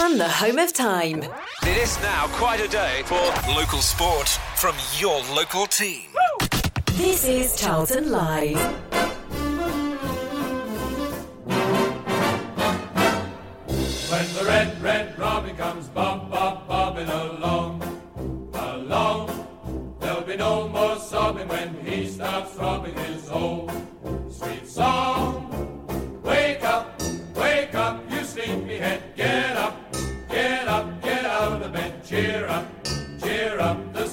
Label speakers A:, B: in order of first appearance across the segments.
A: From the home of time.
B: It is now quite a day for local sport from your local team.
A: This is Charlton Live.
C: When the red, red robin comes bob, bob, bobbing along, along, there'll be no more sobbing when he stops throbbing his old sweet song.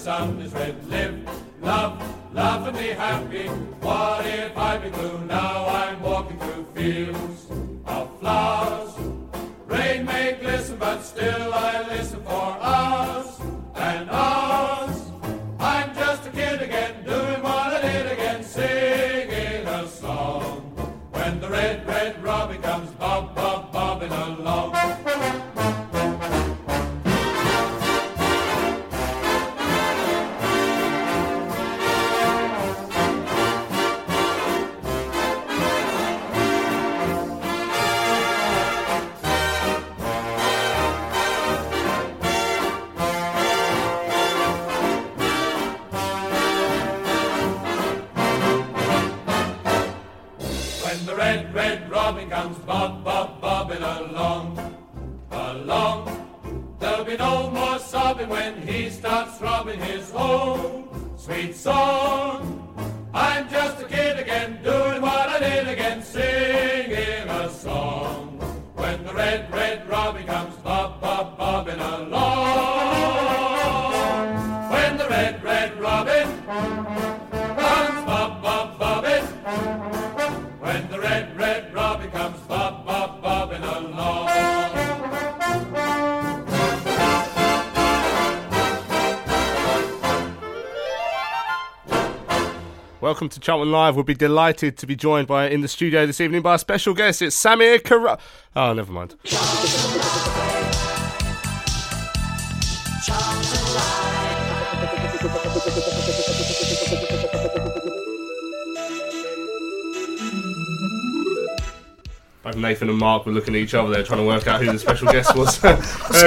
C: Sun is red, live, love, laugh and be happy. What if I be blue? Now I'm walking through fields of flowers. Rain may glisten, but still I listen for hours when he starts throbbing his own sweet song. I'm just a kid again, doing what I did again, singing a song. When the red, red
D: Welcome to Charlton Live. We'll be delighted to be joined by in the studio this evening by a special guest. It's Samir Kara. Oh, never mind. Both Nathan and Mark were looking at each other there, trying to work out who the special guest was.
E: So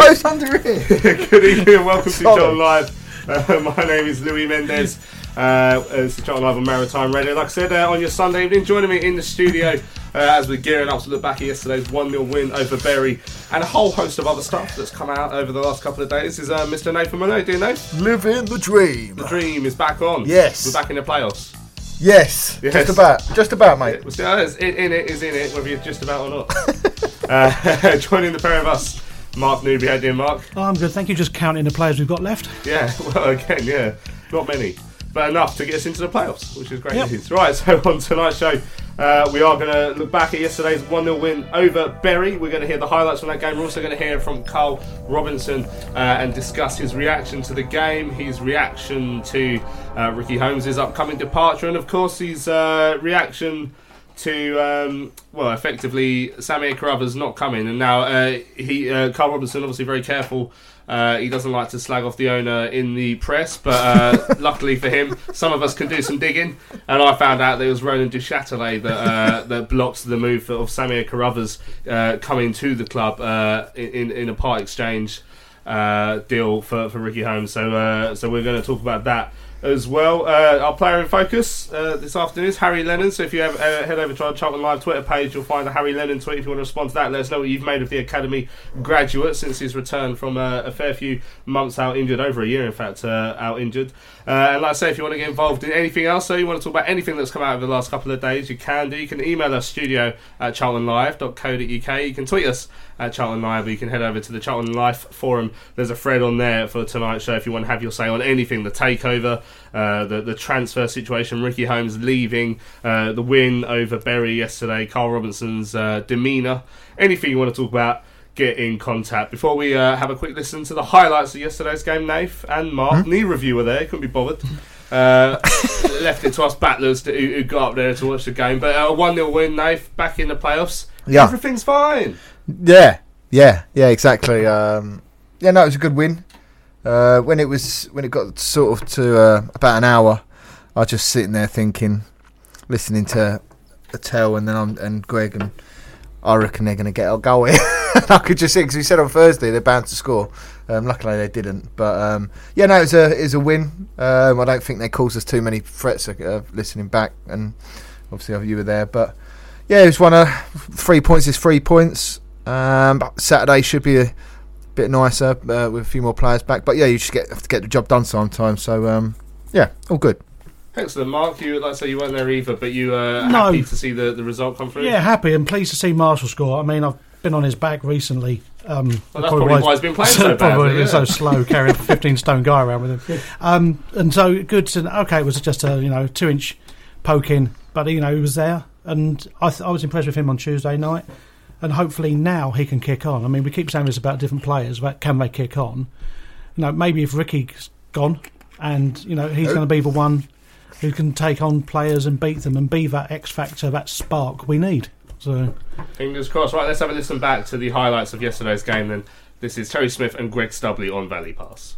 D: Uh,
E: under here.
D: Good evening and welcome to. Charlton Live. Uh, my name is Louis Mendez. Uh, it's the Charlton Live on Maritime Radio. Like I said, uh, on your Sunday evening, joining me in the studio uh, as we're gearing up to look back at yesterday's 1 0 win over Bury and a whole host of other stuff that's come out over the last couple of days is uh, Mr. Nathan Monet. Do you know?
E: Living the dream.
D: The dream is back on.
E: Yes.
D: We're back in the playoffs.
E: Yes,
D: Yes.
E: just about, just about, mate.
D: We'll see how it is. In, in it is in it, whether you're just about or not. uh, joining the pair of us, Mark Newby. How you doing, Mark?
F: Oh, I'm good, thank you. Just counting the players we've got left.
D: Yeah, well, again, yeah, not many, but enough to get us into the playoffs, which is great
F: Yep.
D: news. Right, so on tonight's show, uh, we are going to look back at yesterday's 1 0 win over Bury. We're going to hear the highlights from that game. We're also going to hear from Karl Robinson uh, and discuss his reaction to the game, his reaction to uh, Ricky Holmes' upcoming departure, and of course, his uh, reaction to um, well, effectively Samir Carruthers not coming, and now uh, he uh, Karl Robinson obviously very careful. Uh, he doesn't like to slag off the owner in the press, but uh, luckily for him, some of us can do some digging. And I found out that it was Roland Duchâtelet that uh, that blocked the move of Samir Carruthers uh, coming to the club uh, in in a part exchange uh, deal for, for Ricky Holmes. So uh, so we're going to talk about that as well. Uh, our player in focus uh, this afternoon is Harry Lennon. So if you have, uh, head over to our Charlton Live Twitter page, you'll find the Harry Lennon tweet. If you want to respond to that, let us know what you've made of the academy graduate since his return from uh, a fair few months out injured, over a year in fact, uh, out injured. Uh, and like I say, if you want to get involved in anything else, so you want to talk about anything that's come out over the last couple of days, you can do. You can email us studio at charltonlive.co.uk. You can tweet us at Charlton Live, you can head over to the Charlton Life forum. There's a thread on there for tonight's show if you want to have your say on anything the takeover, uh, the, the transfer situation, Ricky Holmes leaving, uh, the win over Bury yesterday, Karl Robinson's uh, demeanour, anything you want to talk about. get in contact. Before we uh, have a quick listen to the highlights of yesterday's game, Nath and Mark,
E: Hmm?
D: knee reviewer there, couldn't be bothered. Uh, left it to us battlers to, who, got up there to watch the game. But a 1 0 win, Nath, back in the playoffs.
E: Yeah.
D: Everything's fine.
E: Yeah, yeah, yeah, exactly. Um, yeah, no, it was a good win. Uh, when it was when it got sort of to uh, about an hour, I was just sitting there thinking, listening to Attell and then I'm, and Greg and I reckon they're going to get a goal here. I could just see because we said on Thursday they're bound to score. Um, luckily they didn't, but um, yeah, no, it was a it was a win. Um, I don't think they caused us too many threats. Uh, listening back, and obviously you were there, but yeah, it was one of three points. Is three points. Um, but Saturday should be a bit nicer uh, with a few more players back. But yeah, you just get have to get the job done sometimes. So um, yeah, all good.
D: Excellent, Mark. You like I say you weren't there either, but you uh,
F: No.
D: happy to see the, the result come through.
F: Yeah, happy and pleased to see Marshall score. I mean, I've been on his back recently. Um,
D: Well, that's probably why he's been playing so
F: probably
D: badly,
F: been
D: yeah.
F: so slow carrying a 15 stone guy around with him. Um, and so good to okay, it was just a you know two inch poking, but you know he was there, and I, th- I was impressed with him on Tuesday night. And hopefully now he can kick on. I mean, we keep saying this about different players, about can they kick on? You know, maybe if Ricky's gone, and you know he's going to be the one who can take on players and beat them and be that X factor, that spark we need. So
D: Fingers crossed. Right, let's have a listen back to the highlights of yesterday's game. Then this is Terry Smith and Greg Stubley on Valley Pass.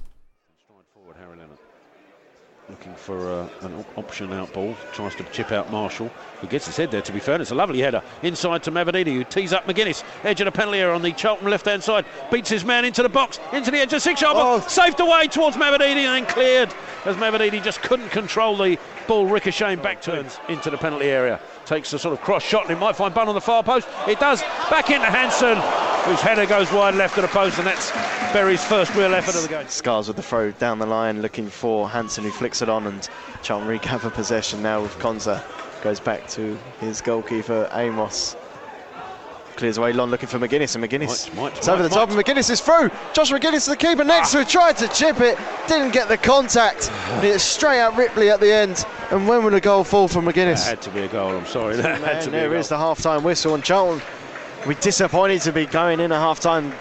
G: Forward, Harry Leonard. Looking for uh, an option out ball. Tries to chip out Marshall, who gets his head there, to be fair. It's a lovely header. Inside to Mavididi, who tees up Magennis. Edge of the penalty area on the Charlton left hand side. Beats his man into the box, into the edge of six yard
E: Oh.
G: box. Saved away towards Mavididi and cleared as Mavididi just couldn't control the ball ricocheting back turns into the penalty area. Takes a sort of cross shot and it might find Bunn on the far post. It does. Back into Hanson, whose header goes wide left of the post, and that's Bury's first real effort of the game.
H: Scars with the throw down the line, looking for Hansen, who flicks it on, and Charlton recover possession now with Konsa. Goes back to his goalkeeper Amos. Clears away Lon looking for Magennis, and Magennis
G: Might, might,
H: it's over
G: might,
H: the top, and Magennis is through. Josh Magennis, to the keeper next to it, tried to chip it, didn't get the contact. and it's straight out Ripley at the end. And when will the goal fall from
G: That
H: Magennis?
G: had to be a goal. I'm sorry. That had to be a
H: there
G: goal.
H: is the half-time whistle, and Charlton we disappointed to be going in a half-time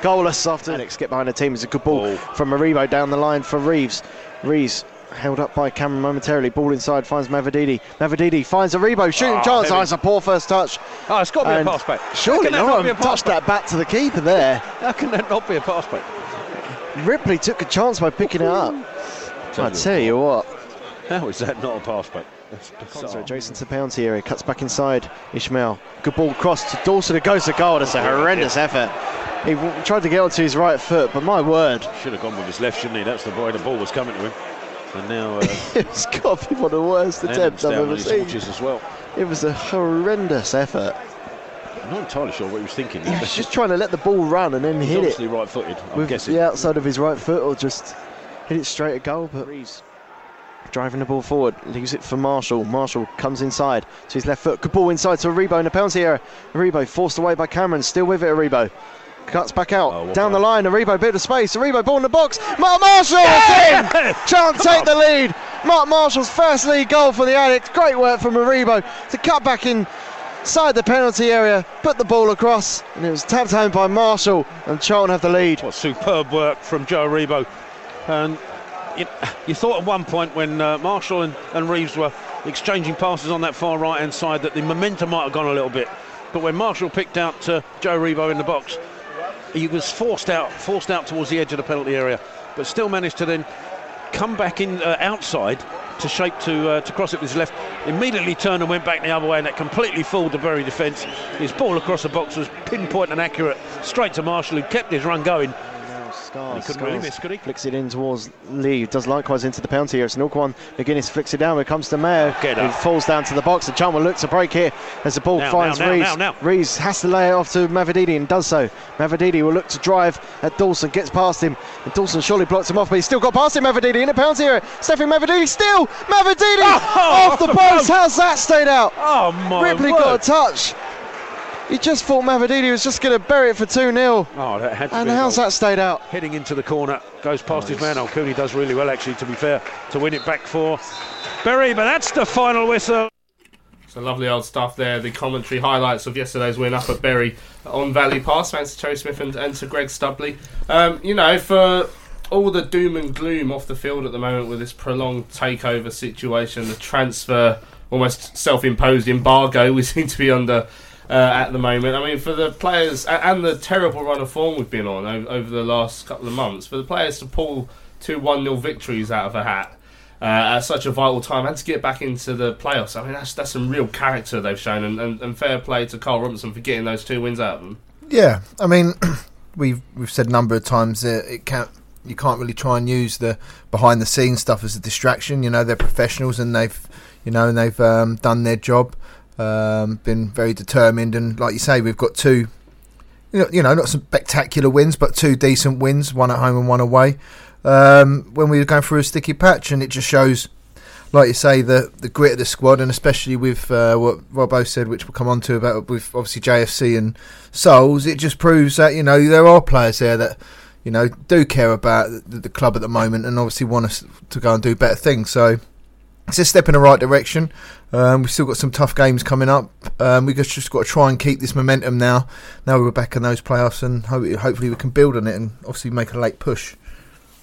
H: goalless after Alex get behind the team. It's a good ball
G: Ball.
H: from Maribo down the line for Reeves. Reeves held up by Cameron momentarily. Ball inside finds Mavididi. Mavididi finds Aribo shooting
G: Ah,
H: chance.
G: heavy.
H: Oh, it's a poor first touch.
G: Oh, it's got to be
H: And
G: a pass back.
H: Surely
G: be a pass
H: touched
G: back?
H: that back to the keeper there.
G: How can that not be a pass back?
H: Ripley took a chance by picking it up. I tell you what.
G: How is that not a pass back?
H: So adjacent to the penalty area, cuts back inside. Ishmael, good ball cross to Dawson. It goes to goal. That's a horrendous effort. He tried to get onto his right foot, but my word,
G: Should have gone with his left, shouldn't he? That's the boy. The ball was coming to him, and now uh,
H: it's got to be one of the worst attempts I've ever seen.
G: as well.
H: It was a horrendous effort.
G: I'm not entirely sure what he was thinking.
H: He was just trying to let the ball run and then
G: He's
H: hit it
G: obviously right-footed. I'm
H: with
G: guessing.
H: the outside of his right foot, or just hit it straight at goal. But Reeves driving the ball forward, leaves it for Marshall. Marshall comes inside to his left foot. Good ball inside to Aribo in the penalty area. Aribo forced away by Cameron, still with it. Aribo cuts back out
G: Oh,
H: down the line. Aribo bit of space. Aribo ball in the box. Mark Marshall again. Can't take the lead. Mark Marshall's first lead goal for the Addicts. Great work from Aribo to cut back in. Side the penalty area, put the ball across, and it was tapped home by Marshall, and Charlton have the lead.
G: What superb work from Joe Aribo. And you, you thought at one point when uh, Marshall and, and Reeves were exchanging passes on that far right hand side that the momentum might have gone a little bit. But when Marshall picked out uh, Joe Aribo in the box, he was forced out, forced out towards the edge of the penalty area, but still managed to then come back in uh, outside to shape to uh, to cross it with his left. Immediately turned and went back the other way, and that completely fooled the Bury defence. His ball across the box was pinpoint and accurate, straight to Marshall, who kept his run going.
H: Scars,
G: He couldn't really miss, could he?
H: Flicks it in towards Lee. Does likewise into the penalty area. It's an awkward one. Magennis flicks it down. It comes to Mayo.
G: Oh,
H: it
G: up.
H: falls down to the box. And Chalmers looks to break here as the ball
G: Now,
H: finds
G: now, now,
H: Reeves.
G: now, now.
H: Reeves has to lay it off to Mavididi and does so. Mavididi will look to drive at Dawson. Gets past him. And Dawson surely blocks him off, but he's still got past him. Mavididi in the penalty area. Stephen Mavididi still. Mavididi
G: Oh,
H: off the
G: off the
H: post.
G: post.
H: How's that stayed out?
G: Oh my
H: Ripley
G: word.
H: got a touch. He just thought Mavididi was just going to bury it for 2 0.
G: Oh, that had to
H: And
G: be
H: how's that stayed out?
G: Heading into the corner, goes past his man. Oh, Cooney does really well, actually, to be fair, to win it back for Bury. But that's the final whistle.
D: So lovely old stuff there. The commentary highlights of yesterday's win up at Bury on Valley Pass, thanks to Terry Smith and, and to Greg Stubley. Um, you know, for all the doom and gloom off the field at the moment with this prolonged takeover situation, the transfer, almost self-imposed embargo we seem to be under uh, at the moment. I mean, for the players and the terrible run of form we've been on over, over the last couple of months, for the players to pull two 1 0 victories out of a hat. Uh, at such a vital time and to get back into the playoffs. I mean, that's that's some real character they've shown, and, and, and fair play to Karl Robinson for getting those two wins out of them.
E: Yeah, I mean, we've we've said a number of times that it can't you can't really try and use the behind the scenes stuff as a distraction. You know, they're professionals and they've you know and they've um, done their job, um, been very determined, and like you say, we've got two. You know, not some spectacular wins, but two decent wins, one at home and one away. Um, when we were going through a sticky patch, and it just shows like you say, the the grit of the squad, and especially with uh, what Robbo said, which we'll come on to about with obviously JFC and Souls, it just proves that you know there are players there that you know do care about the club at the moment, and obviously want us to go and do better things. So it's a step in the right direction. Um, we've still got some tough games coming up. Um, we've just, got to try and keep this momentum now. Now we're back in those playoffs, and hope, hopefully we can build on it and obviously make a late push.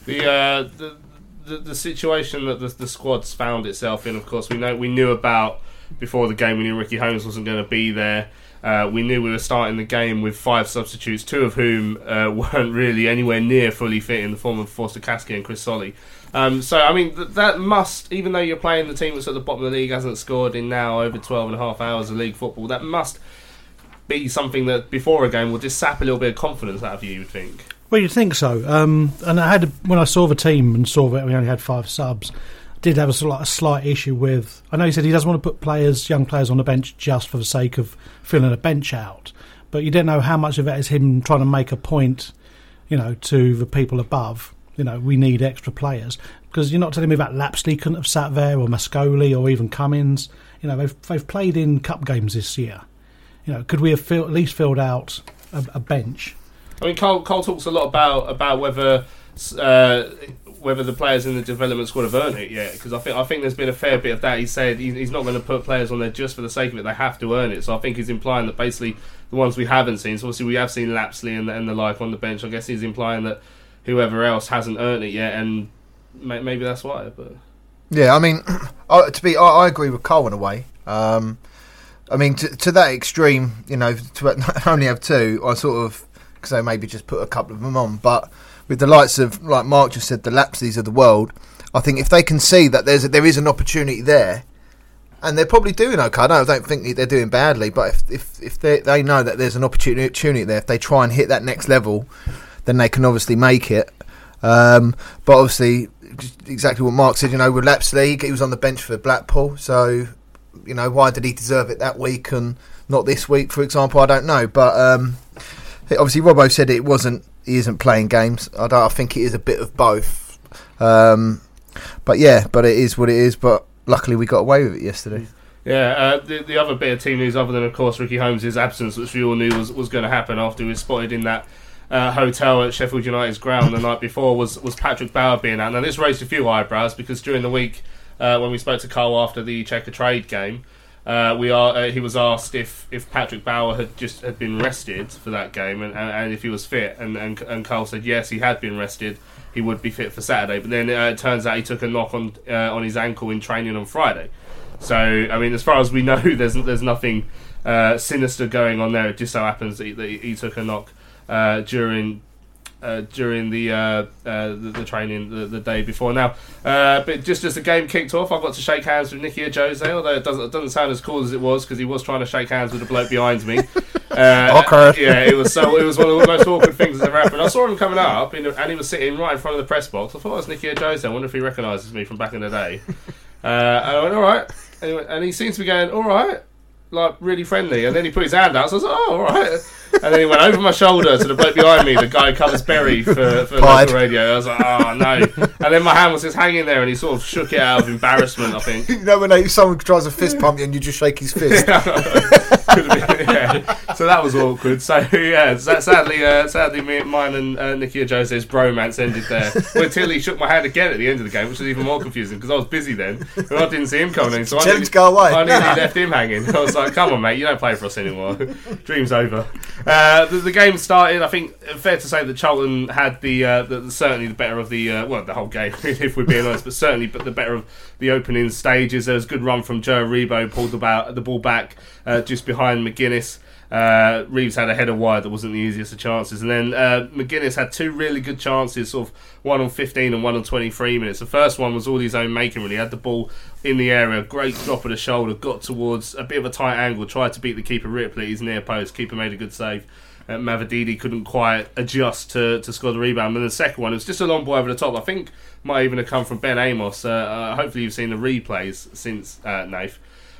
D: The uh, the, the the situation that the, the squad's found itself in, of course, we know we knew about before the game. We knew Ricky Holmes wasn't going to be there. Uh, we knew we were starting the game with five substitutes, two of whom uh, weren't really anywhere near fully fit in the form of Forster-Caskey and Chris Solly. Um, so, I mean, th- that must, even though you're playing the team that's at the bottom of the league, hasn't scored in now over 12 and a half hours of league football, that must be something that before a game will just sap a little bit of confidence out of you, you would think.
F: Well, you'd think so. Um, and I had when I saw the team and saw that we only had five subs, did have a, like a slight issue with. I know he said he doesn't want to put players, young players, on the bench just for the sake of filling a bench out. But you don't know how much of that is him trying to make a point, you know, to the people above. You know, we need extra players because you're not telling me that Lapslie couldn't have sat there or Mascoll or even Cummins. You know, they've they've played in cup games this year. You know, could we have fill, at least filled out a, a bench?
D: I mean, Cole, Cole talks a lot about about whether uh, whether the players in the development squad have earned it yet. Because I think I think there's been a fair bit of that. He said he's not going to put players on there just for the sake of it. They have to earn it. So I think he's implying that basically the ones we haven't seen. So obviously we have seen Lapslie and, and the like on the bench. I guess he's implying that whoever else hasn't earned it yet, and may, maybe that's why. But
E: Yeah, I mean, I- to be, I, I agree with Cole in a way. Um, I mean, to, to that extreme, you know, to only have two, I sort of, because I maybe just put a couple of them on. But with the likes of, like Mark just said, the Lapsies of the world, I think if they can see that there's a, there is an opportunity there, and they're probably doing okay. I don't, I don't think they're doing badly, but if if, if they, they know that there's an opportunity, opportunity there, if they try and hit that next level, then they can obviously make it. Um, but obviously, exactly what Mark said, you know, with Lapslie, he was on the bench for Blackpool, so you know, why did he deserve it that week and not this week, for example? I don't know, but um, obviously, Robbo said it wasn't. He isn't playing games. I don't. I think it is a bit of both. Um, but yeah, but it is what it is. But luckily, we got away with it yesterday.
D: Yeah, uh, the, the other bit of team news, other than of course Ricky Holmes' absence, which we all knew was, was going to happen after he was spotted in that uh, hotel at Sheffield United's ground the night before, was was Patrick Bauer being out. Now this raised a few eyebrows because during the week uh, when we spoke to Cole after the Checkatrade game, uh, we are uh, he was asked if, if Patrick Bauer had just had been rested for that game and, and, and if he was fit, and, and and Cole said yes, he had been rested. He would be fit for Saturday, but then uh, it turns out he took a knock on uh, on his ankle in training on Friday. So, I mean, as far as we know, there's there's nothing uh, sinister going on there. It just so happens that he, that he took a knock uh, during uh, during the, uh, uh, the the training the, the day before. Now, uh, but just as the game kicked off, I got to shake hands with Nicky Ajose, although it doesn't, it doesn't sound as cool as it was because he was trying to shake hands with the bloke behind me. Uh,
E: Awkward.
D: Yeah, it was so it was one of the most awkward things that's ever happened. I saw him coming up, and and he was sitting right in front of the press box. I thought it was Nicky Ajose. I wonder if he recognises me from back in the day. Uh, and I went, all right. And he, went- and he seems to be going, all right, like really friendly. And then he put his hand out. So I was like, oh, all right. And then he went over my shoulder to the bloke behind me, the guy who covers Bury for, for
E: Pied.
D: local radio. I was like, oh, no. And then my hand was just hanging there and he sort of shook it out of embarrassment, I think.
E: You know when they, someone tries a fist pump you and you just shake his fist.
D: Could have been, yeah. So that was awkward. So yeah, sadly, uh, sadly, me, mine and uh, Nicky Ajose's bromance ended there. Until he shook my hand again at the end of the game, which was even more confusing because I was busy then and I didn't see him coming in. So I nearly-
E: go away.
D: I nearly left him hanging. I was like, "Come on, mate, you don't play for us anymore. Dream's over." Uh, the, the game started. I think fair to say that Charlton had the, uh, the certainly the better of the uh, well the whole game, if we're being honest, but certainly but the better of the opening stages. There was a good run from Joe Aribo, pulled the, ba- the ball back uh, just behind Magennis. Uh, Reeves had a header wide that wasn't the easiest of chances, and then uh, Magennis had two really good chances, sort of one on 15 and one on 23 minutes. The first one was all his own making, really. He Had the ball in the area, great drop of the shoulder, got towards a bit of a tight angle, tried to beat the keeper Ripley, his near post. Keeper made a good save. Uh, Mavididi couldn't quite adjust to, to score the rebound. And the second one, it was just a long ball over the top. I think might even have come from Ben Amos. Uh, uh, hopefully, you've seen the replays since uh, Nath.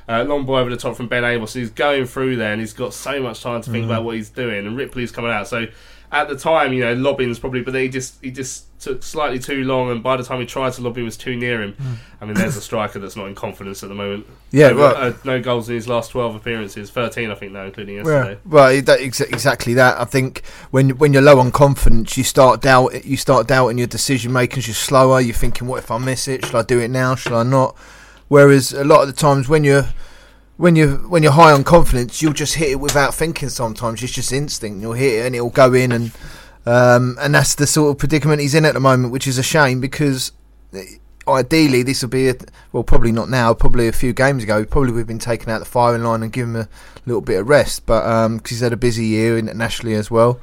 D: Uh, long ball over the top from Ben Amos. He's going through there and he's got so much time to think
E: Mm.
D: about what he's doing. And Ripley's coming out. So at the time, you know, lobbing's probably, but he just he just took slightly too long. And by the time he tried to lob, he was too near him. I mean, there's a striker that's not in confidence at the moment.
E: Mm. Yeah,
D: no,
E: well-
D: uh, no goals in his last 12 appearances, 13, I think, now, including
E: Yeah,
D: yesterday.
E: well, that, exa- exactly that. I think when when you're low on confidence, you start doubt you start doubting your decision making. You're slower. You're thinking, "What if I miss it? Should I do it now? Should I not?" Whereas a lot of the times when you're when you when you're high on confidence, you'll just hit it without thinking. Sometimes it's just instinct. You'll hit it and it'll go in, and um, and that's the sort of predicament he's in at the moment, which is a shame because ideally this will be a, well probably not now probably a few games ago probably we've been taken out the firing line and given him a little bit of rest but because he's had a busy year internationally as well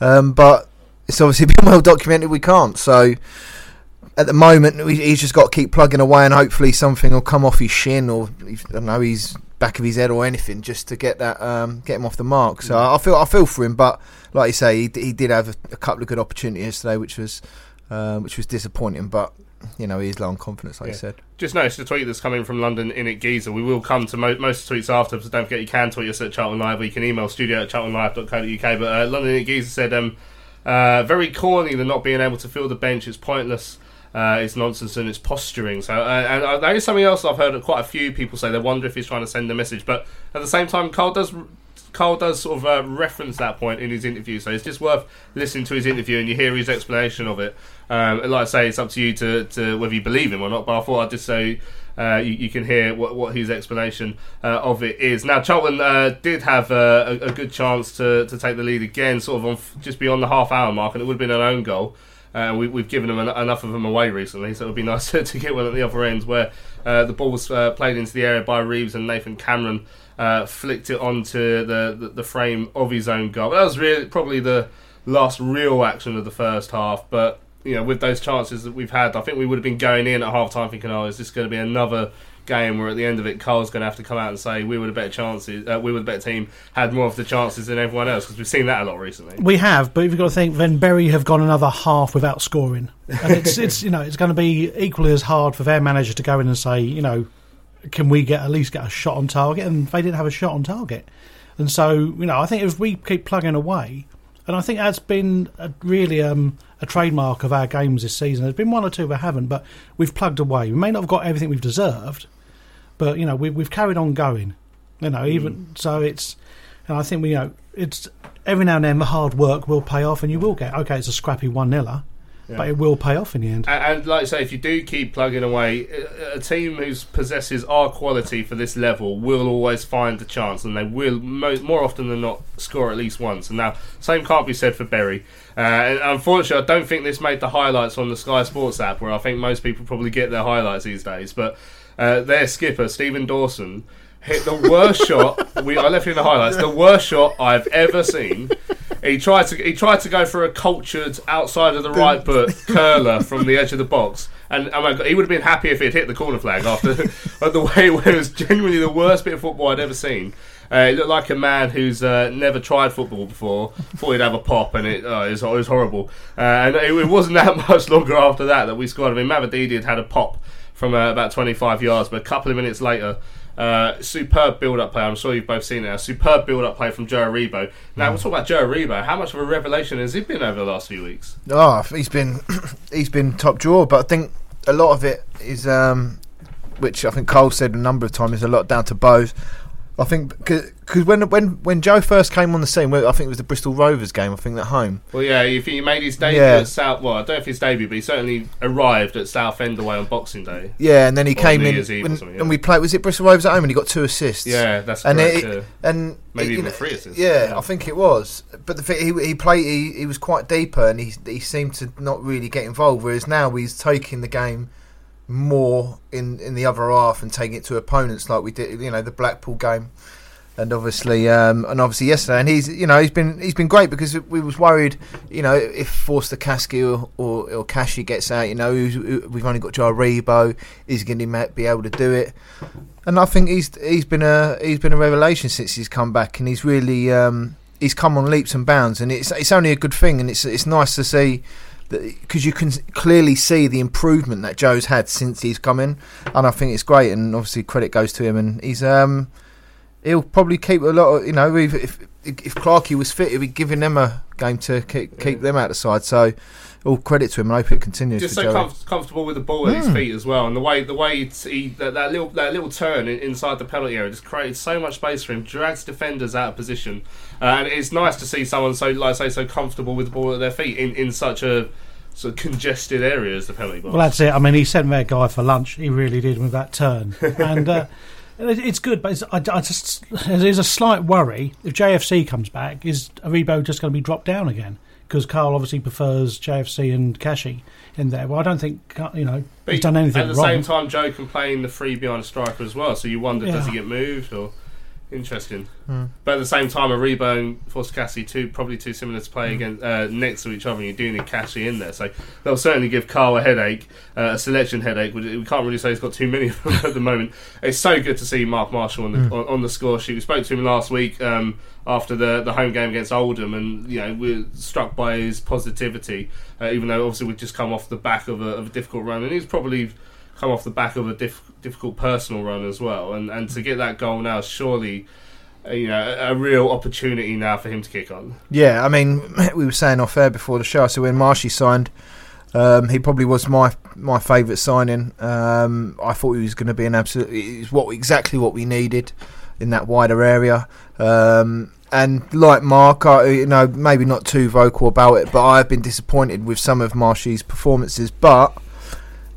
E: um, but it's obviously been well documented we can't so at the moment he's just got to keep plugging away and hopefully something will come off his shin or I don't know his back of his head or anything just to get that um, get him off the mark so I feel I feel for him but like you say he, he did have a, a couple of good opportunities yesterday which was um, which was disappointing but you know he's low on confidence like
D: Yeah.
E: you said
D: Just noticed a tweet that's coming from London in it Giza. We will come to mo- most tweets after, so don't forget you can tweet us at Charlton Live or you can email studio at charltonlive.co.uk. But uh, London in it Giza said, um, uh, very corny the not being able to fill the bench. It's pointless. Uh, it's nonsense and it's posturing. So, uh, and uh, that is something else I've heard quite a few people say. They wonder if he's trying to send a message, but at the same time, Karl does Karl does sort of uh, reference that point in his interview, so it's just worth listening to his interview and you hear his explanation of it. Um, like I say, it's up to you to, to whether you believe him or not. But I thought I'd just say uh, you, you can hear what, what his explanation uh, of it is. Now, Charlton uh, did have uh, a, a good chance to, to take the lead again, sort of on just beyond the half hour mark, and it would have been an own goal. Uh, we, we've given them en- enough of them away recently, so it would be nice to get one at the other end where uh, the ball was uh, played into the area by Reeves and Nathan Cameron uh, flicked it onto the, the, the frame of his own goal. That was really probably the last real action of the first half, but you know, with those chances that we've had, I think we would have been going in at half time thinking, oh, is this going to be another game where at the end of it, Karl's going to have to come out and say we were the better chances, uh, we were the better team, had more of the chances than everyone else because we've seen that a lot recently.
F: We have, but you've got to think then Bury have gone another half without scoring, and it's it's you know it's going to be equally as hard for their manager to go in and say you know can we get at least get a shot on target, and they didn't have a shot on target, and so you know I think if we keep plugging away, and I think that's been a, really um, a trademark of our games this season. There's been one or two that haven't, but we've plugged away. We may not have got everything we've deserved, but you know we, we've carried on going. You know, even so, it's and I think we you know it's every now and then the hard work will pay off, and you will get okay. It's a scrappy one niler, but it will pay off in the end.
D: And, and like I say, if you do keep plugging away, a, a team who possesses our quality for this level will always find a chance, and they will mo- more often than not score at least once. And now, same can't be said for Bury. Uh, and unfortunately, I don't think this made the highlights on the Sky Sports app, where I think most people probably get their highlights these days. But uh, their skipper, Stephen Dawson, hit the worst shot. We I left you in the highlights. The worst shot I've ever seen. He tried to he tried to go for a cultured outside of the right foot curler from the edge of the box, and oh my God, he would have been happy if had hit the corner flag after but the way it was genuinely the worst bit of football I'd ever seen. Uh, it looked like a man who's uh, never tried football before thought he'd have a pop, and it, uh, it, was, it was horrible. Uh, and it, it wasn't that much longer after that that we scored. I mean, Mavididi had had a pop from uh, about 25 yards, but a couple of minutes later. Uh, superb build-up play. I'm sure you've both seen it. now. Superb build-up play from Joe Aribo. Now we'll talk about Joe Aribo. How much of a revelation has he been over the last few weeks?
E: Oh, he's been he's been top drawer, but I think a lot of it is, um, which I think Cole said a number of times, is a lot down to Bose. I think because when when when Joe first came on the scene, I think it was the Bristol Rovers game. I think at home.
D: Well, yeah, if he made his debut
E: Yeah.
D: at South, well, I don't know if his debut, but he certainly arrived at Southend away on Boxing Day.
E: Yeah, and then he came
D: New
E: in
D: Year's Eve or
E: when-
D: something, yeah.
E: and we played. Was it Bristol Rovers at home? And he got two assists.
D: Yeah, that's
E: and
D: correct.
E: it-
D: yeah.
E: and
D: Maybe
E: you
D: even
E: know,
D: three assists.
E: Yeah,
D: Yeah.
E: I think it was. But the thing, he he played. He, he was quite deeper, and he he seemed to not really get involved. Whereas now he's taking the game more in in the other half and taking it to opponents like we did. You know, the Blackpool game. And obviously, um, and obviously yesterday, and he's you know he's been he's been great because we was worried, you know, if Forster-Caskey or or, or Kashi gets out, you know, we've only got Jaribo, is going to be able to do it? And I think he's he's been a he's been a revelation since he's come back, and he's really um, he's come on leaps and bounds, and it's it's only a good thing, and it's it's nice to see because you can clearly see the improvement that Joe's had since he's come in, and I think it's great, and obviously credit goes to him, and he's um he'll probably keep a lot of you know if if, if Clarkey was fit, he'd be giving them a game to keep, keep them out the side, so all credit to him, and I hope it continues.
D: just
E: for
D: so
E: Joey.
D: comf- comfortable with the ball at his
E: Mm.
D: feet as well, and the way the way it's, he that, that little that little turn in, inside the penalty area just created so much space for him, drags defenders out of position, uh, and it's nice to see someone so like I say so comfortable with the ball at their feet in, in such a sort of congested area as the penalty box.
F: Well, that's it. I mean, he sent their guy for lunch. He really did with that turn, and uh, it's good. But it's, I, I just there's a slight worry if JFC comes back. Is Aribo just going to be dropped down again? Because Karl obviously prefers JFC and Kashi in there. Well, I don't think you know
D: But
F: he's done anything
D: at the
F: wrong.
D: same time, Joe can play in the free behind a striker as well. So you wonder, does he get moved or interesting?
E: Hmm.
D: But at the same time, Aribo and Force Cassie two probably too similar to
E: Hmm.
D: play against uh, next to each other. and You do need Cassie in there, so they'll certainly give Karl a headache, uh, a selection headache. which We can't really say he's got too many of them at the moment. It's so good to see Mark Marshall on the
E: Hmm.
D: on, on the score sheet. We spoke to him last week. Um, after the the home game against Oldham, and you know we're struck by his positivity. Uh, even though obviously we've just come off the back of a, of a difficult run, and he's probably come off the back of a diff, difficult personal run as well. And and to get that goal now, surely. uh, You know, a, a real opportunity now for him to kick on.
E: Yeah, I mean, we were saying off air before the show. So when Marshy signed, um, he probably was my my favourite signing. Um, I thought he was going to be an absolute. It's what exactly what we needed in that wider area. Um, and like Mark, I, you know, maybe not too vocal about it, but I've been disappointed with some of Marshy's performances. But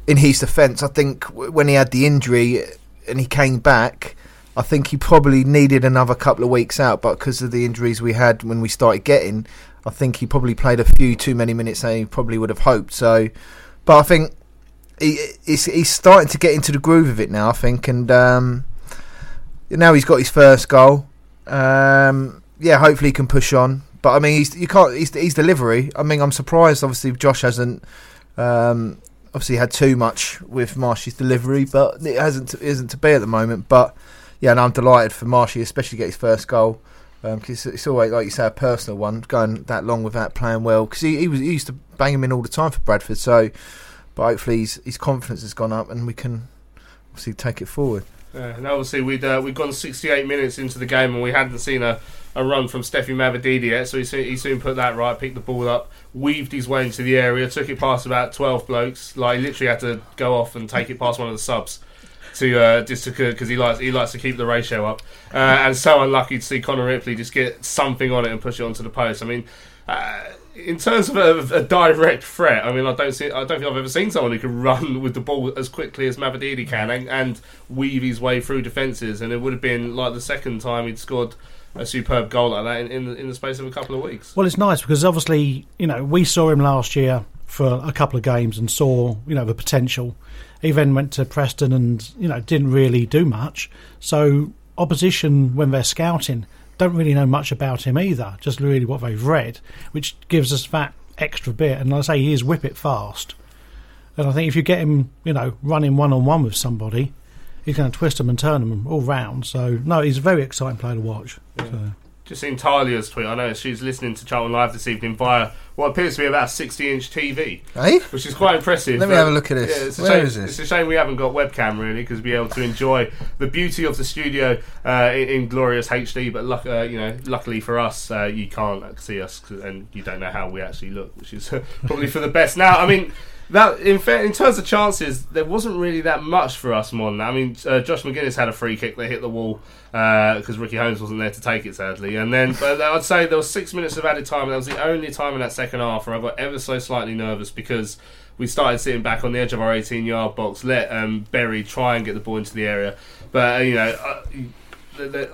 E: in his defence, I think when he had the injury and he came back, I think he probably needed another couple of weeks out. But because of the injuries we had when we started getting, I think he probably played a few too many minutes than he probably would have hoped. So, but I think he, he's, he's starting to get into the groove of it now. I think, and um, now he's got his first goal. Um, yeah, hopefully he can push on. But I mean, he's you can't. He's, he's delivery. I mean, I'm surprised. Obviously, Josh hasn't. Um, obviously, had too much with Marshy's delivery, but it hasn't. It isn't to be at the moment. But yeah, and I'm delighted for Marshy, especially to get his first goal. Um 'cause it's, it's always like you say a personal one, going that long without playing well. Because he, he was he used to bang him in all the time for Bradford. So, but hopefully his confidence has gone up and we can obviously take it forward.
D: Uh, and obviously we'd uh, we'd gone 68 minutes into the game and we hadn't seen a, a run from Stephy Mavididi yet. So he soon, he soon put that right, picked the ball up, weaved his way into the area, took it past about 12 blokes. Like he literally had to go off and take it past one of the subs to uh, just because he likes he likes to keep the ratio up. Uh, and so unlucky to see Connor Ripley just get something on it and push it onto the post. I mean. Uh, in terms of a, a direct threat, I mean, I don't see, I don't think I've ever seen someone who can run with the ball as quickly as Mavididi can and, and weave his way through defences. And it would have been like the second time he'd scored a superb goal like that in, in, in the space of a couple of weeks.
F: Well, it's nice because obviously, you know, we saw him last year for a couple of games and saw, you know, the potential. He then went to Preston and, you know, didn't really do much. So, opposition, when they're scouting, don't really know much about him either, just really what they've read, which gives us that extra bit. And like I say, he is whip it fast. And I think if you get him, you know, running one on one with somebody, he's going to twist them and turn them all round. So, no, he's a very exciting player to watch. So.
D: Just seen Talia's tweet. I know she's listening to Charlton Live this evening via what appears to be about a 60 inch TV. Which is quite impressive.
E: Let me have a look at this.
D: Yeah, it's, a
E: Where
D: shame,
E: is this?
D: it's a shame we haven't got webcam really because be able to enjoy the beauty of the studio uh, in, in glorious HD. But luck, uh, you know, luckily for us, uh, you can't see us and you don't know how we actually look, which is probably for the best. Now, I mean. That in fact, in terms of chances, there wasn't really that much for us more than that. I mean, uh, Josh Magennis had a free kick that hit the wall because Ricky Holmes wasn't there to take it, sadly. And then, but I'd say there was six minutes of added time. And that was the only time in that second half where I got ever so slightly nervous because we started sitting back on the edge of our 18 yard box, let um, Bury try and get the ball into the area. But, uh, you know, uh,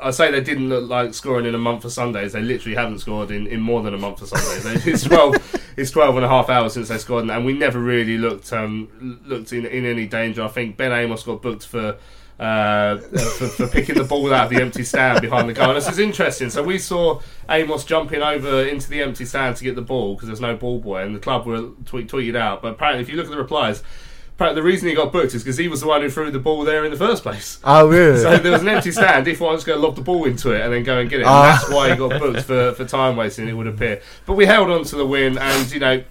D: I say they didn't look like scoring in a month for Sundays. They literally haven't scored in, in more than a month for Sundays. it's 12, it's 12 and a half hours since they scored, and we never really looked um, looked in, in any danger. I think Ben Amos got booked for. Uh, for, for picking the ball out of the empty stand behind the goal. And this is interesting. So we saw Amos jumping over into the empty stand to get the ball because there's no ball boy, and the club were tweet, tweeted out. But apparently, if you look at the replies, the reason he got booked is because he was the one who threw the ball there in the first place.
E: Oh, really?
D: So there was an empty stand. If one was going to lob the ball into it and then go and get it, and
E: Ah.
D: that's why he got booked for, for time wasting. It would appear, but we held on to the win, and you know,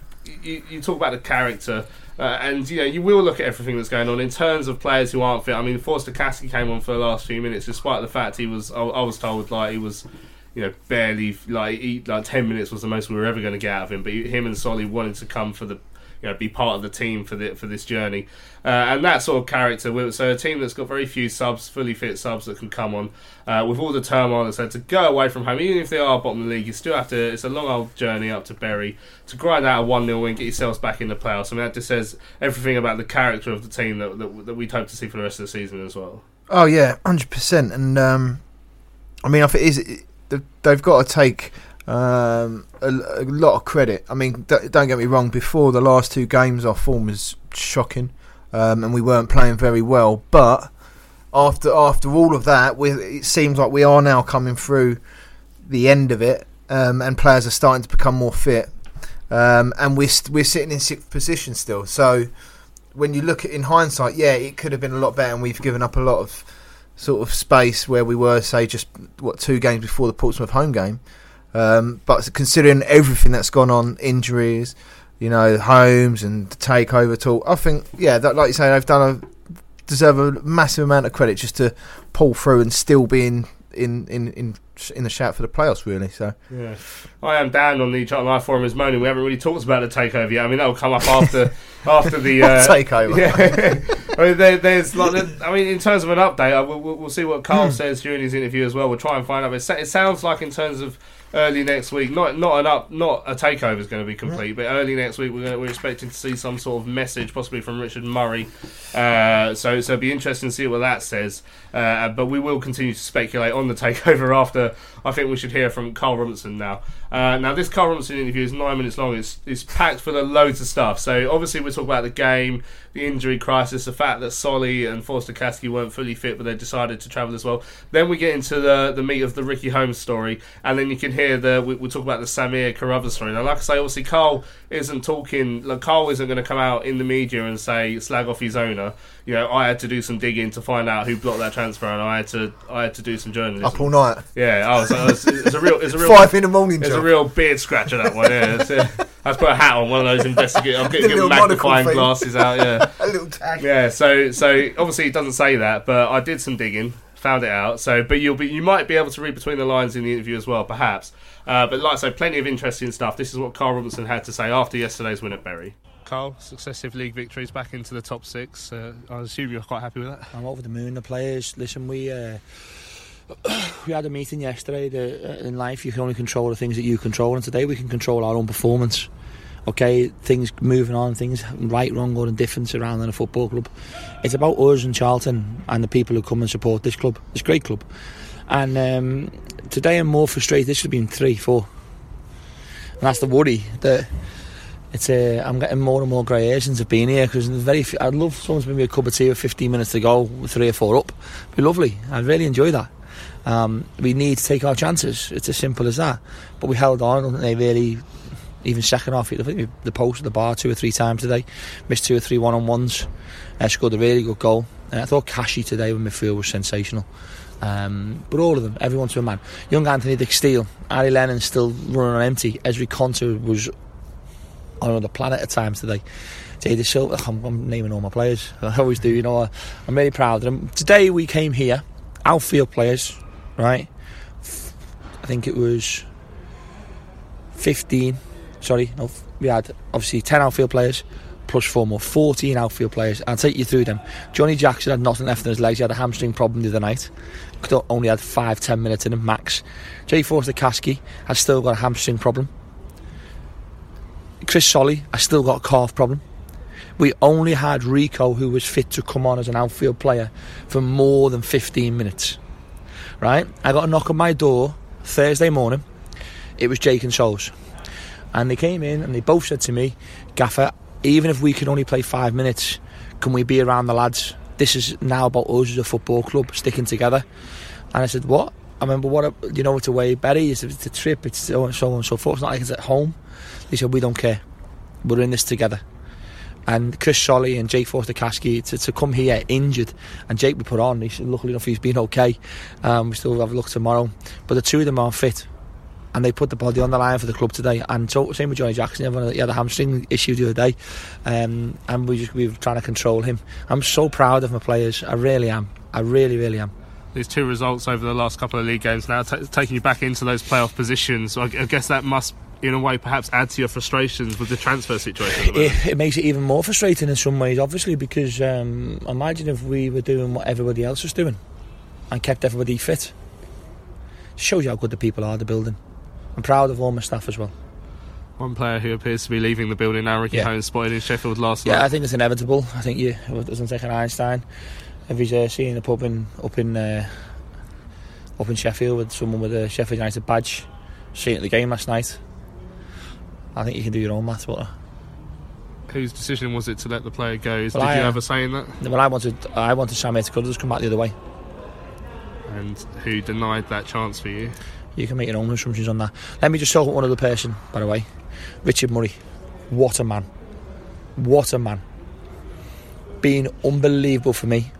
D: you, you talk about the character. Uh, and you know you will look at everything that's going on in terms of players who aren't fit. I mean, Forster-Caskey came on for the last few minutes, despite the fact he was. I, I was told like he was, you know, barely like he, like ten minutes was the most we were ever going to get out of him. But he, him and Solly wanted to come for the you know, be part of the team for the for this journey, uh, and that sort of character. So a team that's got very few subs, fully fit subs that can come on, uh, with all the turmoil that's had to go away from home. Even if they are bottom of the league, you still have to. It's a long old journey up to Bury to grind out a one 0 win, get yourselves back in the playoffs. I mean, that just says everything about the character of the team that, that, that we'd hope to see for the rest of the season as well.
E: Oh yeah, hundred percent. And um, I mean, I think it is it- they've got to take um, a, a lot of credit. I mean, d- don't get me wrong. Before the last two games, our form was shocking, um, and we weren't playing very well. But after after all of that, we, it seems like we are now coming through the end of it, um, and players are starting to become more fit. Um, and we're st- we're sitting in sixth position still. So when you look at in hindsight, yeah, it could have been a lot better, and we've given up a lot of sort of space where we were, say, just what two games before the Portsmouth home game. Um, but considering everything that's gone on, injuries, you know, homes and the takeover talk, I think, yeah, that, like you say, they've done a deserve a massive amount of credit just to pull through and still be in in in in, in the shout for the playoffs, really. So
D: Yeah, I am down on the Charlton Live forum is moaning. We haven't really talked about the takeover yet. I mean, that'll come up after after the uh,
E: Takeover.
D: Yeah, I mean, there, there's like, I mean, in terms of an update, I, we'll, we'll see what Karl says during his interview as well. We'll try and find out. It, it sounds like in terms of early next week, not not an up, not a takeover is going to be complete, but early next week we're gonna, we're expecting to see some sort of message, possibly from Richard Murray. Uh, so so it'll be interesting to see what that says. Uh, but we will continue to speculate on the takeover after. I think we should hear from Karl Robinson now. Uh, now this Karl Robinson interview is nine minutes long. It's it's packed full of loads of stuff. So obviously we talk about the game, the injury crisis, the fact that Solly and Forster-Caskey weren't fully fit, but they decided to travel as well. Then we get into the the meat of the Ricky Holmes story, and then you can hear the we, we talk about the Samir Carruthers story. Now, like I say, obviously Karl isn't talking. Like Karl isn't going to come out in the media and say slag off his owner. You know, I had to do some digging to find out who blocked that transfer, and I had to I had to do some journalism.
E: up all night,
D: Yeah, oh, so it's, it's a real, it's a real
E: five in the morning.
D: it's a real beard scratcher that one. Yeah, it's, uh, I put a hat on one of those investigative. I'm getting magnifying glasses out. Yeah,
E: a little tag.
D: yeah. So so obviously it doesn't say that, but I did some digging, found it out. So but you'll be you might be able to read between the lines in the interview as well, perhaps. Uh, but like I say, plenty of interesting stuff. This is what Karl Robinson had to say after yesterday's win at Bury. Karl, successive league victories back into the top six. Uh, I assume you're quite happy with that.
I: I'm over the moon. The players, listen, we uh, we had a meeting yesterday. That uh, in life, you can only control the things that you control, and today we can control our own performance. Okay, things moving on, things right, wrong, or indifferent around in a football club. It's about us and Charlton and the people who come and support this club. It's a great club, and um, today I'm more frustrated. This should have been three, four, and that's the worry that it's uh, I'm getting more and more since I've been here because very. few, I'd love someone's bring me a cup of tea with 15 minutes to go, with three or four up. be lovely. I'd really enjoy that. Um, we need to take our chances. It's as simple as that. But we held on, and they really. Even second half, I think the post at the bar two or three times today. Missed two or three one on ones. Uh, scored a really good goal. And I thought Kashi today with midfield was sensational. Um, but all of them, everyone to a man. Young Anfernee Dijksteel, Ari Lennon still running on empty. Ezri Konsa was on another planet at times today. Jay Dasilva, I'm, I'm naming all my players. I always do, you know. I, I'm really proud of them. Today we came here, outfield players, right? I think it was 15. Sorry, no, we had obviously 10 outfield players, plus four more, 14 outfield players. I'll take you through them. Johnny Jackson had nothing left in his legs. He had a hamstring problem the other night. Could- Only had five, ten minutes in him max. Jay Forster-Caskey has still got a hamstring problem. Chris Solly I still got a calf problem. We only had Rico, who was fit to come on as an outfield player, for more than 15 minutes. Right? I got a knock on my door Thursday morning. It was Jake and Souls. And they came in and they both said to me, Gaffer, even if we can only play five minutes, can we be around the lads? This is now about us as a football club sticking together. And I said, What? I remember what you know it's away, Betty, it's, it's a trip, it's so and so and so forth. It's not like it's at home. They said, We don't care. We're in this together. And Chris Solly and Jake Forster-Caskey to, to come here injured, and Jake we put on. He's luckily enough he's been okay. Um, we still have a look tomorrow, but the two of them aren't fit, and they put the body on the line for the club today. And so same with Johnny Jackson. Everyone he had a hamstring issue the other day, um, and we just we were trying to control him. I'm so proud of my players. I really am. I really, really am.
D: These two results over the last couple of league games now, ta taking you back into those playoff positions. I, I guess that must, in a way, perhaps add to your frustrations with the transfer situation. The
I: it, it makes it even more frustrating in some ways, obviously, because um, imagine if we were doing what everybody else was doing and kept everybody fit. Shows you how good the people are, the building. I'm proud of all my staff as well.
D: One player who appears to be leaving the building now, Ricky
I: Yeah.
D: Holmes, spotted in Sheffield last
I: Yeah,
D: night.
I: I think it's inevitable. I think you it doesn't take an Einstein. If he's uh, seeing a pub in up in uh, up in Sheffield with someone with a Sheffield United badge, seeing at the game last night, I think you can do your own maths. But
D: Whose decision was it to let the player go? Did
I: Well, I,
D: you
I: uh,
D: have a say in that?
I: well, I wanted I wanted Samir to just come back the other way.
D: And who denied that chance for you?
I: You can make your own assumptions on that. Let me just talk about one other person, by the way. Richard Murray. What a man. What a man. Been unbelievable for me.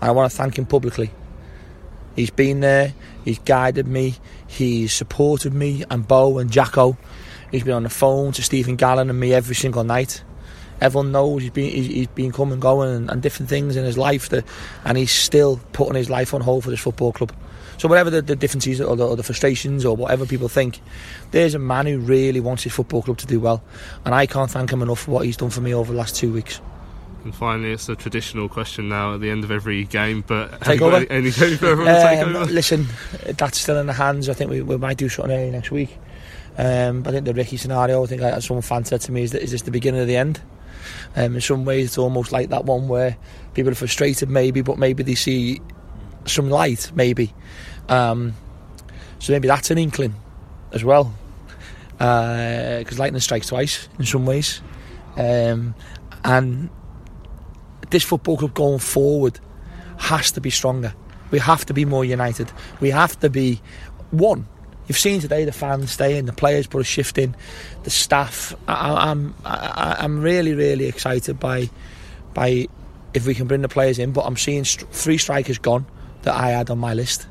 I: And I want to thank him publicly. He's been there, he's guided me, he's supported me and Bo and Jacko. He's been on the phone to Stephen Gallen and me every single night. Everyone knows he's been he's, he's been coming and going and, and different things in his life that, and he's still putting his life on hold for this football club. So whatever the, the differences or the, or the frustrations or whatever people think, there's a man who really wants his football club to do well, and I can't thank him enough for what he's done for me over the last two weeks.
D: And finally, it's a traditional question now at the end of every game. But
I: Take over?
D: any, any on the
I: Um,
D: takeover?
I: listen, that's still in the hands. I think we, we might do something early next week. Um, I think the Ricky scenario. I think uh, some fan said to me, "Is, that, is this the beginning of the end?" Um, in some ways, it's almost like that one where people are frustrated, maybe, but maybe they see some light, maybe. Um, so maybe that's an inkling as well, because lightning strikes twice in some ways, um, and this football club going forward has to be stronger. We have to be more united. We have to be one. You've seen today the fans staying, the players put a shift in, the staff. I, I'm I, I'm really really excited by by if we can bring the players in. But I'm seeing st- three strikers gone that I had on my list,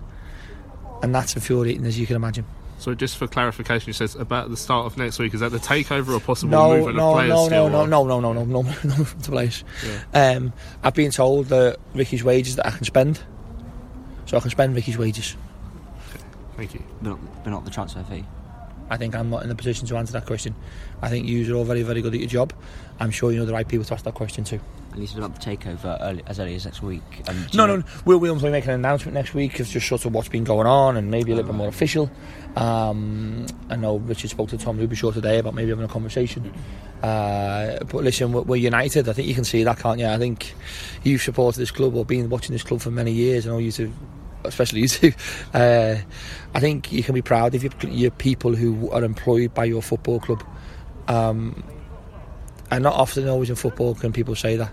I: and that's infuriating as you can imagine.
D: So just for clarification, you says about the start of next week. Is that the takeover or possible
I: No,
D: movement
I: no,
D: of players?
I: no,
D: still,
I: no,
D: or-
I: no, no, no, no, no, no, no, to place. Um, I've been told that Ricky's wages that I can spend, so I can spend Ricky's wages.
D: Thank you.
J: But not, but not the transfer fee.
I: I think I'm not in the position to answer that question. I think you are all very, very good at your job. I'm sure you know the right people to ask that question to.
J: And you said about the takeover early, as early as next week. Um,
I: No, no, no. We'll, we'll be making an announcement next week of just sort of what's been going on and maybe a little bit more official. Um, I know Richard spoke to Tom Rubishaw today about maybe having a conversation. Uh, but listen, we're, we're united. I think you can see that, can't you? I think you've supported this club or been watching this club for many years. I know you two, especially you two. Uh, I think you can be proud of your, your people who are employed by your football club. Um, and not often, always in football, can people say that.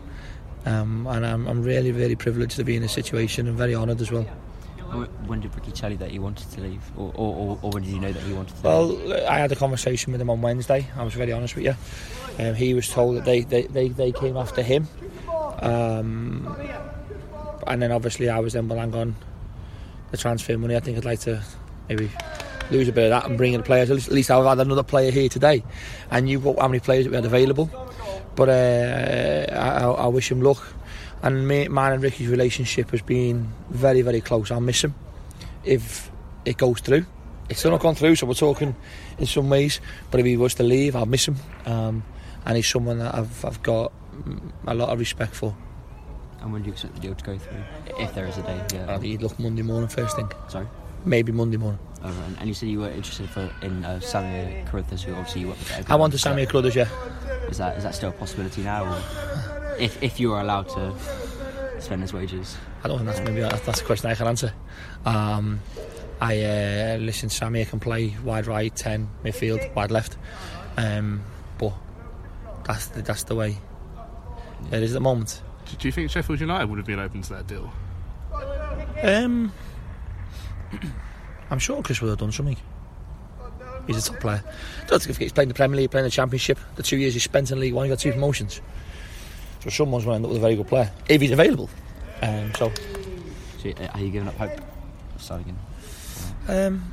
I: Um, and I'm, I'm really, really privileged to be in this situation and very honoured as well.
J: Wh- When did Ricky tell you that he wanted to leave, or, or, or, when did you know that he wanted to leave?
I: Well, I had a conversation with him on Wednesday. I was very honest with you. Um, he was told that they, they, they, they came after him. Um, and then obviously I was then, well, hang on, the transfer money. I think I'd like to maybe lose a bit of that and bring in players. At least, I've had another player here today. And you got how many players we had available. But uh, I, I I wish him luck. And me, mine and Ricky's relationship has been very, very close. I'll miss him if it goes through. It's still not gone through, so we're talking in some ways. But if he was to leave, I'll miss him. Um, and he's someone that I've I've got a lot of respect for.
J: And when do you expect the deal to go through? If there is a day, yeah.
I: I think he'd look Monday morning first thing.
J: Sorry.
I: Maybe Monday morning.
J: Oh, right. and you said you were interested for in uh, Samir Carruthers, who obviously you work with.
I: I want to Samir Carruthers, yeah.
J: Is that is that still a possibility now, or if if you are allowed to spend his wages?
I: I don't think that's maybe that's, a question I can answer. Um, I uh, listen. Samir can play wide right, ten midfield, wide left, um, but that's the, that's the way it is at the moment.
D: Do, do you think Sheffield United would have been open to that deal?
I: Um, I'm sure Chris would have done something. He's a top player. Don't forget he's playing the Premier League, playing the Championship. The two years he spent in League One, he got two promotions. So someone's going to end up with a very good player if he's available. Um, so,
J: So, uh, are you giving up hope of starting again?
I: um,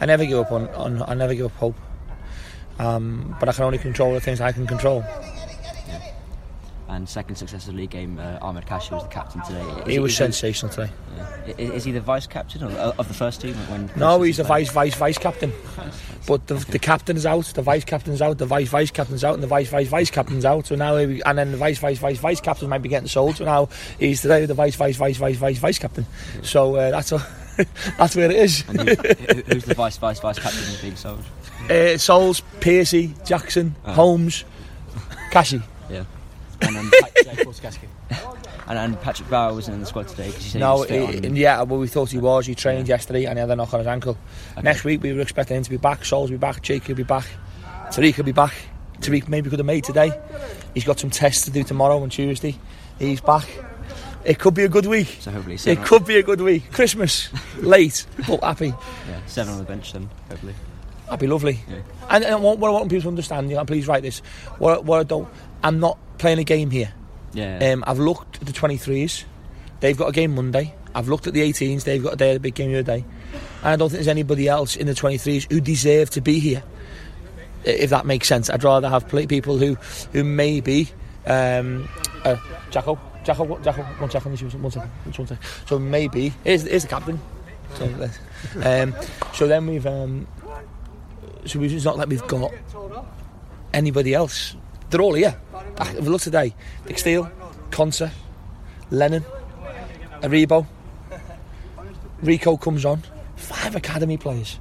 I: I never give up on, on I never give up hope. Um, but I can only control the things I can control.
J: And second successive league game, uh, Ahmed Kashi was the captain today. Is
I: He was
J: is
I: sensational today.
J: yeah. Is he the vice captain of, of the first team when?
I: No, he's the vice vice vice captain. But the, the captain's out, the vice captain's out, the vice vice captain's out, and the vice vice vice captain's out. So now, he, and then the vice vice vice vice captain might be getting sold. So now he's today the vice vice vice vice vice vice captain. So uh, that's a, that's where it is.
J: Who- who's the vice vice vice captain being sold?
I: Uh, Souls, Piercy, Jackson,
J: Oh.
I: Holmes, Kashi.
J: Yeah. And, um, and, and Patrick Bauer wasn't in the squad today because he said
I: No,
J: he was fit
I: he-
J: on-
I: yeah, well, we thought he was. He trained yesterday and he had a knock on his ankle. Next week, we were expecting him to be back. Souls will be back. Jake will be back. Tariq will be back. Tariq maybe could have made today. He's got some tests to do tomorrow and Tuesday. He's back. It could be a good week.
J: So hopefully
I: It could be a good week. Christmas, late, but happy.
J: Yeah, seven on the bench then, hopefully.
I: That'd be lovely.
J: Yeah.
I: And, and what, what I want people to understand, you know, please write this. What, what I don't, I'm not playing a game here.
J: Yeah.
I: Um, I've looked at the 23s. They've got a game Monday. I've looked at the 18s. They've got a day, a big game the other day. And I don't think there's anybody else in the 23s who deserve to be here. If that makes sense, I'd rather have play, people who who maybe um, uh, Jacko, Jacko, what- Jacko, one second, one second, one second, one second. So maybe here's, here's the captain. So, um, so then we've um, so we've, it's not like we've got anybody else. They're all here. Ah, If we look today, Dick Steele, Konsa, Lennon, Aribo, Reeco comes on. Five academy players.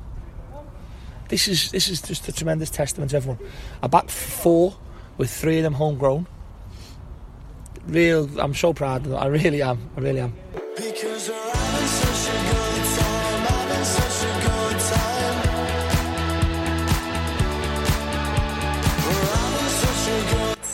I: This is this is just a tremendous testament to everyone. I backed four with three of them homegrown. Real, I'm so proud. I really am. I really am.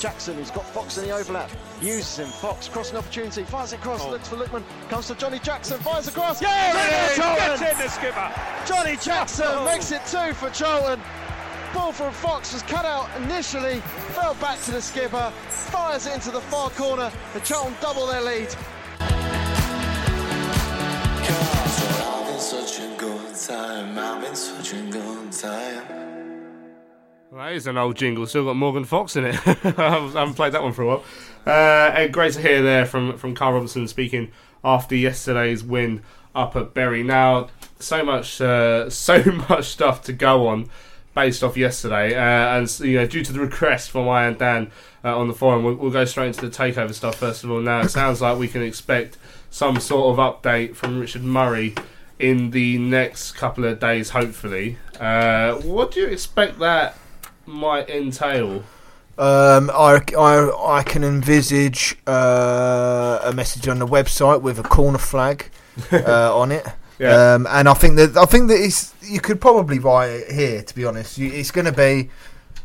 H: Jackson, who's got Fox in the overlap, uses him. Fox crossing opportunity, fires it across, oh. looks for Lickman, comes to Johnny Jackson, fires across.
B: Yeah,
H: Charlton!
B: Gets in the skipper.
H: Johnny Jackson oh. makes it two for Charlton. Ball from Fox was cut out initially, fell back to the skipper, fires it into the far corner, and Charlton double their lead.
D: Well, that is an old jingle. Still got Morgan Fox in it. I haven't played that one for a while. Uh, great to hear there from from Karl Robinson speaking after yesterday's win up at Bury. Now, so much, uh, so much stuff to go on based off yesterday, uh, and you know, due to the request from I and Dan uh, on the forum, we'll, we'll go straight into the takeover stuff first of all. Now, it sounds like we can expect some sort of update from Richard Murray in the next couple of days, hopefully. Uh, what do you expect that might entail?
E: Um, I, I, I can envisage uh, a message on the website with a corner flag uh, on it.
D: Yeah.
E: Um, and I think that I think that it's, you could probably write it here. To be honest, you, it's going to be,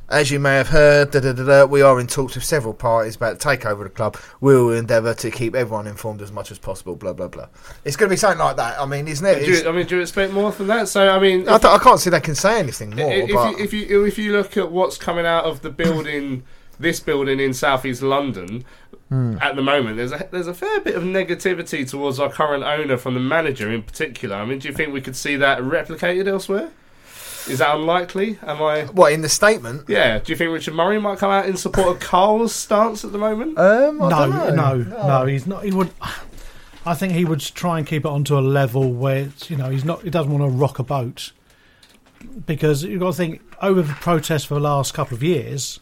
E: as you may have heard, da, da, da, we are in talks with several parties about the takeover of the club. We will endeavour to keep everyone informed as much as possible. Blah blah blah. It's going to be something like that. I mean, isn't it?
D: Do you, I mean, do you expect more than that? So, I mean,
E: I, th- I can't see they can say anything more.
D: if,
E: but
D: you, if you if you look at what's coming out of the building, this building in southeast London
E: Hmm.
D: at the moment, there's a there's a fair bit of negativity towards our current owner from the manager in particular. I mean, do you think we could see that replicated elsewhere? Is that unlikely? Am I?
E: what in the statement?
D: Yeah. Do you think Richard Murray might come out in support of Karl's stance at the moment?
E: Um, I
F: no,
E: don't know.
F: no, no, He's not. He would. I think he would try and keep it onto a level where it's, you know he's not. He doesn't want to rock a boat. because you've got to think over the protests for the last couple of years,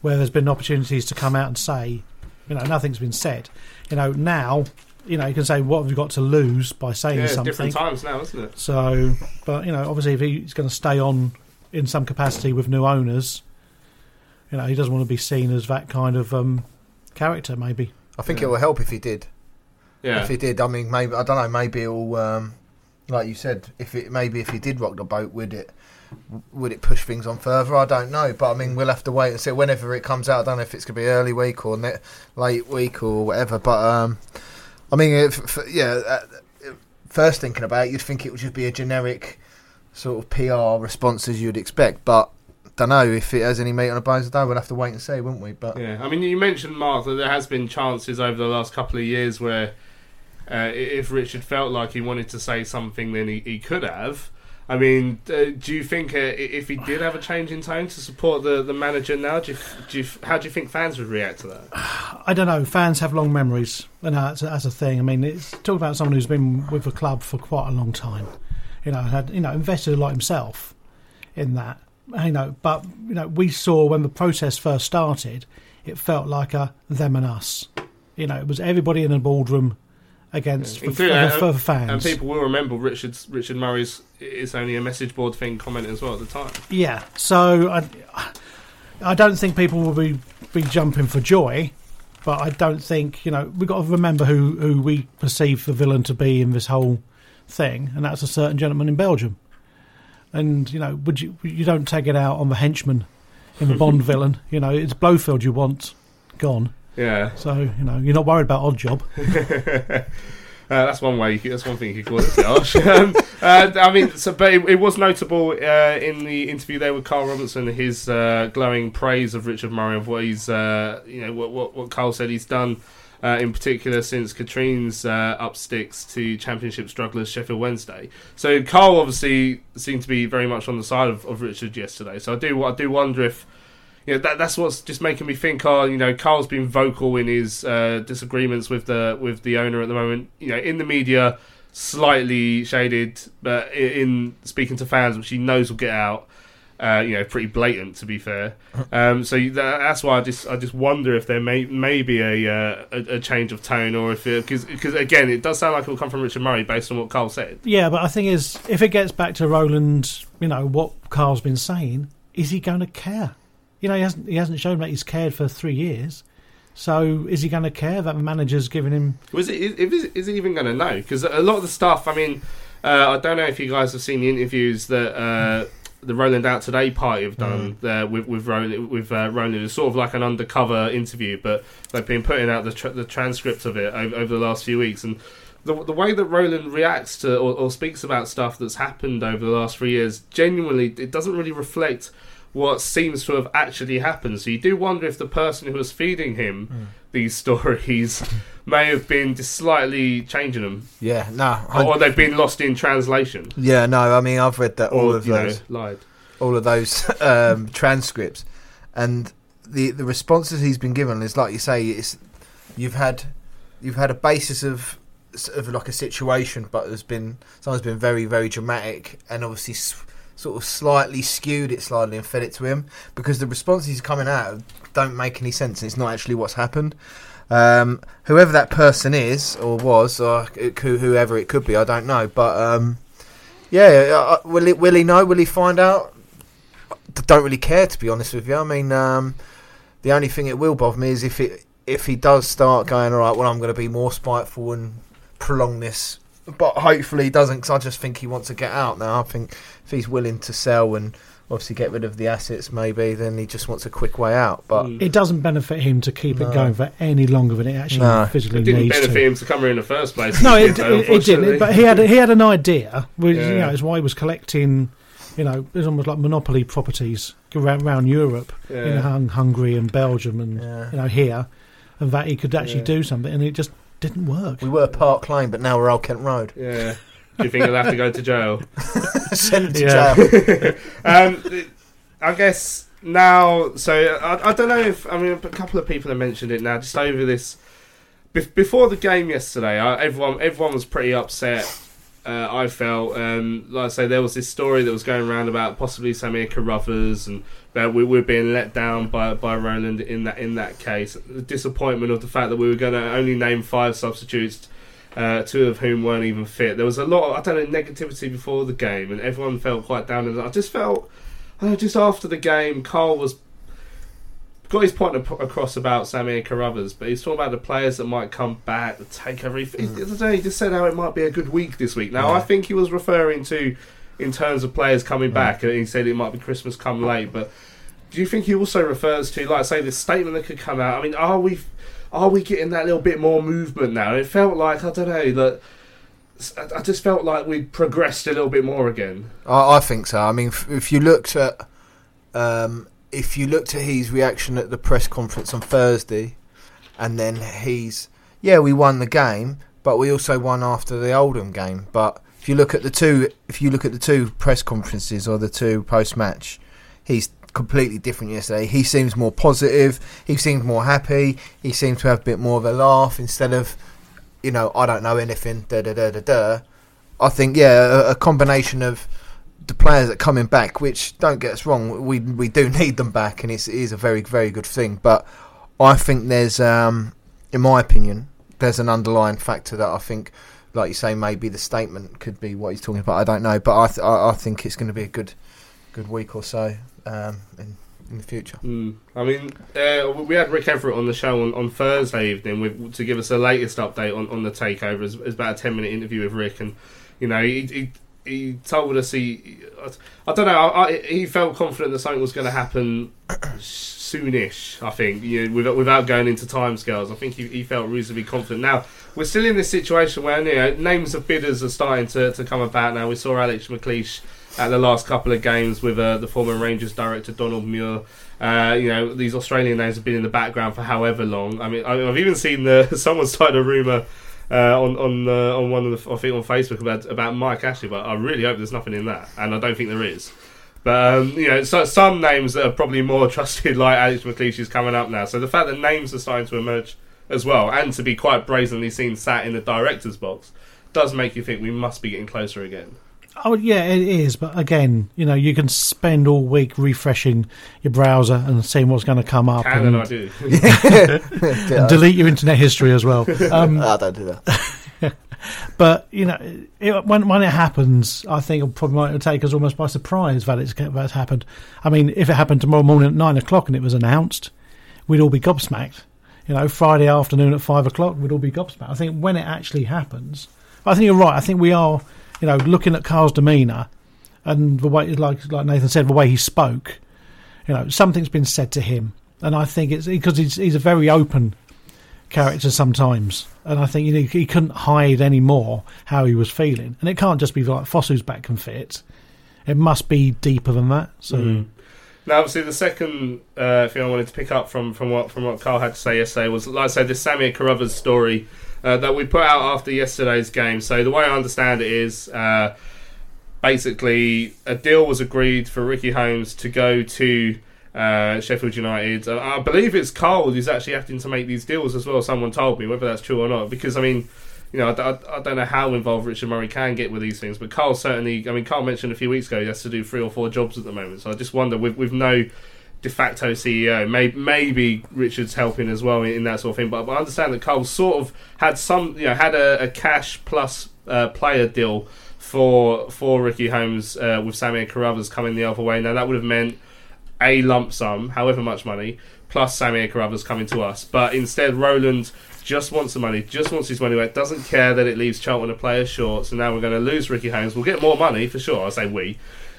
F: where there's been opportunities to come out and say, you know, nothing's been said. You know, now, you know, you can say what have you got to lose by saying
D: Yeah,
F: something.
D: different times now, isn't it?
F: So, but you know, obviously, if he's going to stay on in some capacity with new owners, you know, he doesn't want to be seen as that kind of um, character. Maybe.
E: I think it will help if he did.
D: Yeah.
E: If he did, I mean, maybe I don't know. Maybe it'll, um, like you said, if it maybe if he did rock the boat, would it would it push things on further? I don't know, but I mean, we'll have to wait and see. Whenever it comes out, I don't know if it's going to be early week or ne- late week or whatever. But um, I mean, if, f- yeah. Uh, first thinking about it, you'd think it would just be a generic sort of PR response as you'd expect, but. I don't know if it has any meat on the bones. Don't. We'll have to wait and see, won't we? But
D: Yeah, I mean, you mentioned Mark that there has been chances over the last couple of years where, uh, if Richard felt like he wanted to say something, then he, he could have. I mean, uh, do you think uh, if he did have a change in tone to support the, the manager now, do you, do you, how do you think fans would react to that?
F: I don't know. Fans have long memories, and that's, that's a thing. I mean, it's talk about someone who's been with the club for quite a long time. You know, had you know invested a lot himself in that. You know, but you know, we saw when the protest first started, it felt like a them and us. You know, it was everybody in the boardroom against for, for,
D: Including-
F: for the uh, fans.
D: And people will remember Richard's Richard Murray's "It's only a message board thing" comment as well at the time.
F: Yeah, so I, I don't think people will be, be jumping for joy, but I don't think you know we've got to remember who who we perceive the villain to be in this whole thing, and that's a certain gentleman in Belgium. And you know, would you you don't take it out on the henchman in the Bond villain? You know, it's Blofeld you want gone.
D: Yeah.
F: So you know, you're not worried about odd job.
D: Uh, that's one way. You could, that's one thing you could call it. Josh. um, uh, I mean, so but it, it was notable uh, in the interview there with Karl Robinson, his uh, glowing praise of Richard Murray of what he's, uh, you know, what, what what Karl said he's done. Uh, in particular, since Katrien's uh, up sticks to Championship strugglers Sheffield Wednesday, so Karl obviously seemed to be very much on the side of, of Richard yesterday. So I do I do wonder if you know, that, that's what's just making me think. Oh, you know, Karl's been vocal in his uh, disagreements with the with the owner at the moment. You know, in the media, slightly shaded, but in speaking to fans, which he knows will get out. Uh, you know, pretty blatant to be fair. Um, so that, that's why I just I just wonder if there may may be a uh, a, a change of tone or if because because again it does sound like it will come from Richard Murray based on what Karl said.
F: Yeah, but I think is if it gets back to Roland, you know what Karl's been saying, is he going to care? You know, he hasn't he hasn't shown that he's cared for three years. So is he going to care that the manager's giving him?
D: Was it? Is, is, is he even going to know? Because a lot of the stuff. I mean, uh, I don't know if you guys have seen the interviews that uh, the Roland Out Today party have done uh, with with Roland. With uh, Roland, it's sort of like an undercover interview, but they've been putting out the tr- the transcript of it over, over the last few weeks and. The, the way that Roland reacts to or, or speaks about stuff that's happened over the last three years, genuinely, it doesn't really reflect what seems to have actually happened. So you do wonder if the person who was feeding him these stories may have been just slightly changing them,
E: yeah, no, I-
D: or they've been lost in translation,
E: yeah, no. I mean, I've read that all
D: or
E: of
D: you know,
E: those.
D: lied.
E: all of those um, transcripts, and the the responses he's been given is like you say, it's you've had you've had a basis of of like a situation, but there's been someone's been very very dramatic and obviously sort of slightly skewed it slightly and fed it to him because the responses coming out don't make any sense. It's not actually what's happened. Um, whoever that person is or was, or whoever it could be, I don't know. But um, yeah, uh, will he, will he know? Will he find out? I don't really care to be honest with you. I mean, um, the only thing it will bother me is if it if he does start going all right. Well, I'm going to be more spiteful and prolong this, but hopefully he doesn't. Because I just think he wants to get out now. I think if he's willing to sell and obviously get rid of the assets, maybe then he just wants a quick way out. But mm.
F: It doesn't benefit him to keep
E: No.
F: it going for any longer than it actually
E: No.
F: physically
D: It didn't
F: needs
D: benefit
F: to.
D: him to come here in the first place.
F: No, it,
D: though,
F: it, it didn't. But he had he had an idea, which you know is why he was collecting. You know, it was almost like monopoly properties around, around Europe, in
D: Yeah.
F: Hung- Hungary and Belgium, and
E: Yeah.
F: you know here, and that he could actually
D: Yeah.
F: do something, and it just didn't work.
E: we were Park Lane, but now we're Old Kent Road.
D: Yeah. Do you think he'll have to go to jail?
E: Send him to
F: Yeah.
E: jail.
D: um, I guess now, so I, I don't know if I mean a couple of people have mentioned it now. Just over this, bef- before the game yesterday, I, everyone everyone was pretty upset uh, I felt, um, like I say, there was this story that was going around about possibly Samir Carruthers and that we were being let down by by Roland in that in that case. The disappointment of the fact that we were going to only name five substitutes. Uh, two of whom weren't even fit. There was a lot, of, I don't know, negativity before the game, and everyone felt quite down. And I just felt, I don't know, just after the game, Karl was got his point across about Sammy and Carruthers, but he's talking about the players that might come back, the takeover. He, the other day, he just said how it might be a good week this week. Now,
E: Yeah.
D: I think he was referring to in terms of players coming back, and he said it might be Christmas come late. But do you think he also refers to, like, say, this statement that could come out? I mean, are we are we getting that little bit more movement now? It felt like I don't know that. I I just felt like we'd progressed a little bit more again.
E: I, I think so. I mean, if, if you looked at um, if you looked at his reaction at the press conference on Thursday, and then he's yeah, we won the game, but we also won after the Oldham game. But if you look at the two, if you look at the two press conferences or the two post match, he's completely different yesterday. He seems more positive. He seems more happy. He seems to have a bit more of a laugh instead of, you know, I don't know anything. Da da da da da. I think yeah, a, a combination of the players that are coming back, which don't get us wrong, we we do need them back, and it's, it is a very very good thing. But I think there's, um, in my opinion, there's an underlying factor that I think, like you say, maybe the statement could be what he's talking about. I don't know, but I th- I, I think it's going to be a good good week or so um, in in the future.
D: Mm. I mean, uh, we had Rick Everitt on the show on, on Thursday evening with, to give us the latest update on, on the takeover. It's, it's about a ten minute interview with Rick, and you know he he, he told us he I, don't know I, I, he felt confident that something was going to happen soonish. I think you know, without, without going into timescales, I think he, he felt reasonably confident. Now we're still in this situation where you know names of bidders are starting to, to come about. Now we saw Alex McLeish at the last couple of games with uh, the former Rangers director Donald Muir. Uh, you know, these Australian names have been in the background for however long. I mean, I, I've even seen the someone started a rumor uh, on on uh, on one of the I think on Facebook about about Mike Ashley, but I really hope there's nothing in that, and I don't think there is. But um, you know, so some names that are probably more trusted, like Alex McLeish, is coming up now. So the fact that names are starting to emerge as well, and to be quite brazenly seen sat in the director's box, does make you think we must be getting closer again.
F: Oh yeah, it is. But again, you know, you can spend all week refreshing your browser and seeing what's going to come up,
D: Can
F: and,
D: and I do.
F: and delete your internet history as well. Um,
E: I don't do that.
F: but you know, it, when when it happens, I think it probably might take us almost by surprise that it's that it's happened. I mean, if it happened tomorrow morning at nine o'clock and it was announced, we'd all be gobsmacked. You know, Friday afternoon at five o'clock, we'd all be gobsmacked. I think when it actually happens, I think you're right. I think we are, you know, looking at Karl's demeanour and the way, like like Nathan said, the way he spoke. You know, something's been said to him, and I think it's because he's he's a very open character sometimes, and I think you know, he couldn't hide any more how he was feeling, and it can't just be like Fosu's back can fit. It must be deeper than that. So.
D: Mm. Now, obviously, the second uh, thing I wanted to pick up from, from what from what Karl had to say yesterday was, like I said, this Samir Carruthers story uh, that we put out after yesterday's game. So the way I understand it is, uh, basically, a deal was agreed for Ricky Holmes to go to uh, Sheffield United. Uh, I believe it's Karl who's actually having to make these deals as well. Someone told me whether that's true or not, because I mean. You know, I, I, I don't know how involved Richard Murray can get with these things, but Karl certainly. I mean, Karl mentioned a few weeks ago he has to do three or four jobs at the moment. So I just wonder, with with no de facto CEO, maybe, maybe Richard's helping as well in, in that sort of thing. But, but I understand that Karl sort of had some, you know, had a, a cash plus uh, player deal for for Ricky Holmes uh, with Samir Carruthers coming the other way. Now that would have meant a lump sum, however much money, plus Samir Carruthers coming to us. But instead, Roland just wants the money, just wants his money back, doesn't care that it leaves Charlton a player short. So now we're going to lose Ricky Holmes. We'll get more money for sure. I say we.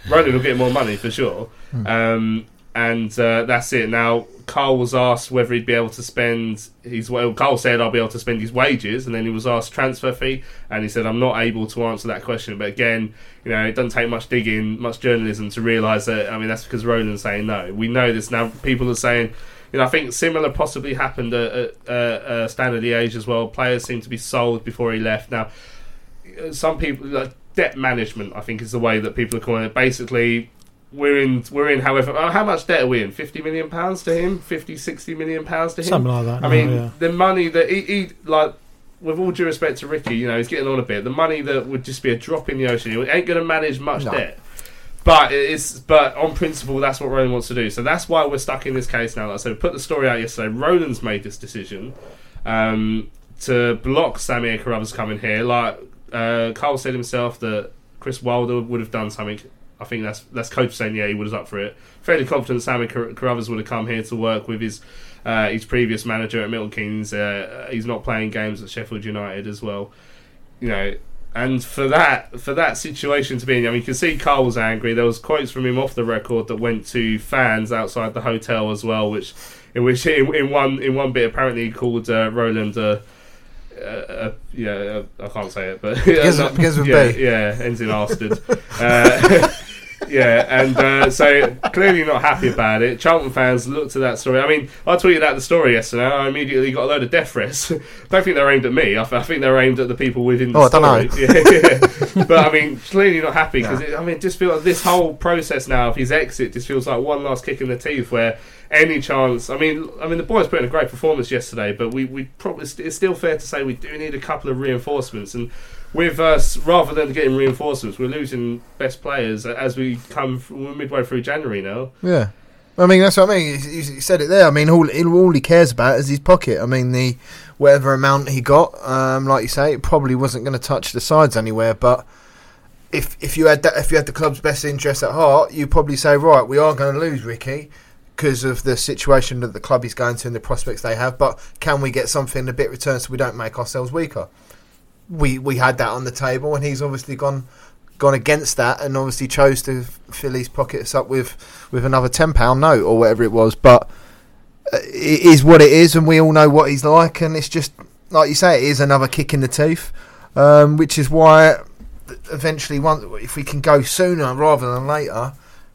D: Roland will get more money for sure. Um, and uh, that's it. Now, Karl was asked whether he'd be able to spend his. Well, Karl said, I'll be able to spend his wages. And then he was asked transfer fee. And he said, I'm not able to answer that question. But again, you know, it doesn't take much digging, much journalism to realise that. I mean, that's because Roland's saying no. We know this now. People are saying. You know, I think similar possibly happened at, at uh, Standard Liège as well. Players seem to be sold before he left. Now, uh, some people like debt management, I think, is the way that people are calling it. Basically, we're in we're in however uh, how much debt are we in 50 million pounds to him 50 60 million pounds to him
F: Something like that
D: i
F: now,
D: mean
F: yeah.
D: the money that he, he like with all due respect to Ricky, you know, he's getting on a bit. The money that would just be a drop in the ocean. He ain't going to manage much
E: No.
D: debt. But it's but on principle, that's what Roland wants to do. So that's why we're stuck in this case now. Like I said, we put the story out yesterday. Roland's made this decision um, to block Samir Carruthers coming here. Like uh, Karl said himself that Chris Wilder would have done something. I think that's that's coach saying yeah he was up for it. Fairly confident Sammy Car- Carruthers would have come here to work with his uh, his previous manager at Milton Keynes. Uh, he's not playing games at Sheffield United as well. You know, and for that for that situation to be in, I mean, you can see Karl was angry. There was quotes from him off the record that went to fans outside the hotel as well, which in which in, in one in one bit apparently he called uh, Roland. Uh, uh, uh, yeah, uh, I can't say it, but
E: begins with
D: yeah,
E: B.
D: yeah, ends in Arsted. yeah, and uh, so clearly not happy about it. Charlton fans looked at that story. I mean, I tweeted out the story yesterday. I immediately got a load of death threats. don't think they're aimed at me. I, th- I think they're aimed at the people within the
E: Oh, I don't know.
D: Yeah, yeah. but I mean, clearly not happy because I mean, just feels like this whole process now of his exit just feels like one last kick in the teeth where. Any chance? I mean, I mean, the boys put in a great performance yesterday, but we, we probably it's still fair to say we do need a couple of reinforcements. And with us, rather than getting reinforcements, we're losing best players as we come we're midway through January now.
E: Yeah. I mean, that's what I mean. He, he said it there. I mean, all, all he cares about is his pocket. I mean, the whatever amount he got, um, like you say, it probably wasn't going to touch the sides anywhere. But if if you had that, if you had the club's best interest at heart, you probably say, right, we are going to lose Ricky because of the situation that the club is going to and the prospects they have. But can we get something a bit returned so we don't make ourselves weaker? We we had that on the table, and he's obviously gone gone against that, and obviously chose to fill his pockets up with with another ten pound note or whatever it was. But uh, it is what it is, and we all know what he's like, and it's just like you say, it is another kick in the teeth, um, which is why eventually, once if we can go sooner rather than later,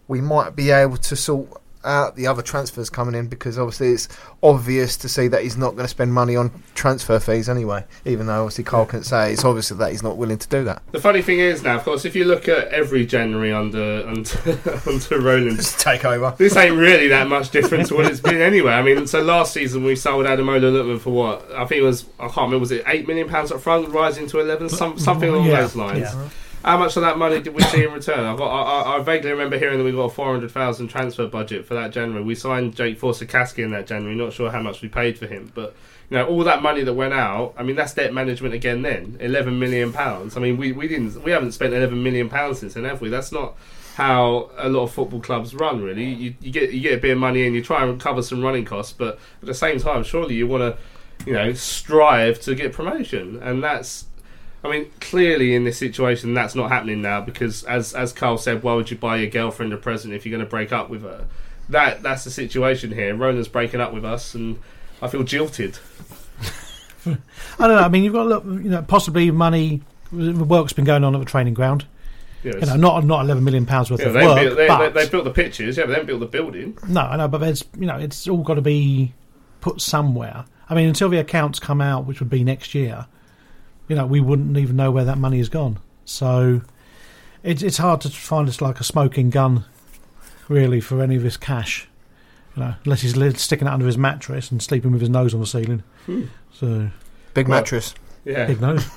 E: we might be able to sort out the other transfers coming in because obviously it's obvious to see that he's not going to spend money on transfer fees anyway. Even though obviously Karl can say it's obvious that he's not willing to do that.
D: The funny thing is now, of course, if you look at every January under under, under Roland's
E: take over,
D: this ain't really that much different to what it's been anyway. I mean, so last season we sold Ademola Lookman for what I think it was I can't remember was it eight million pounds up front, rising to eleven, some, mm, something along
F: Yeah,
D: those lines.
F: yeah.
D: How much of that money did we see in return? I've got, I, I- vaguely remember hearing that we got a four hundred thousand transfer budget for that January. We signed Jake Forster-Caskey in that January. Not sure how much we paid for him, but you know all that money that went out. I mean, that's debt management again. Then eleven million pounds. I mean, we, we didn't we haven't spent eleven million pounds since then, have we? That's not how a lot of football clubs run. Really, you, you get you get a bit of money and you try and cover some running costs, but at the same time, surely you want to you know strive to get promotion, and that's I mean, clearly in this situation, that's not happening now because, as as Karl said, why would you buy your girlfriend a present if you're going to break up with her? That that's the situation here. Roland's breaking up with us, and I feel jilted.
F: I don't know. I mean, you've got to look, you know, possibly money. The work's been going on at the training ground.
D: Yes.
F: You know, not not eleven million pounds worth
D: Yeah,
F: of
D: they,
F: work,
D: built, they,
F: but
D: they, they built the pitches, yeah, but they haven't built the building.
F: no, I know, but there's you know, it's all got to be put somewhere. I mean, until the accounts come out, which would be next year, you know, we wouldn't even know where that money has gone. So it's it's hard to find us like a smoking gun, really, for any of this cash. You know, unless he's sticking it under his mattress and sleeping with his nose on the ceiling.
D: Hmm.
F: So
E: Big
D: Well,
E: mattress.
D: Yeah.
F: big nose.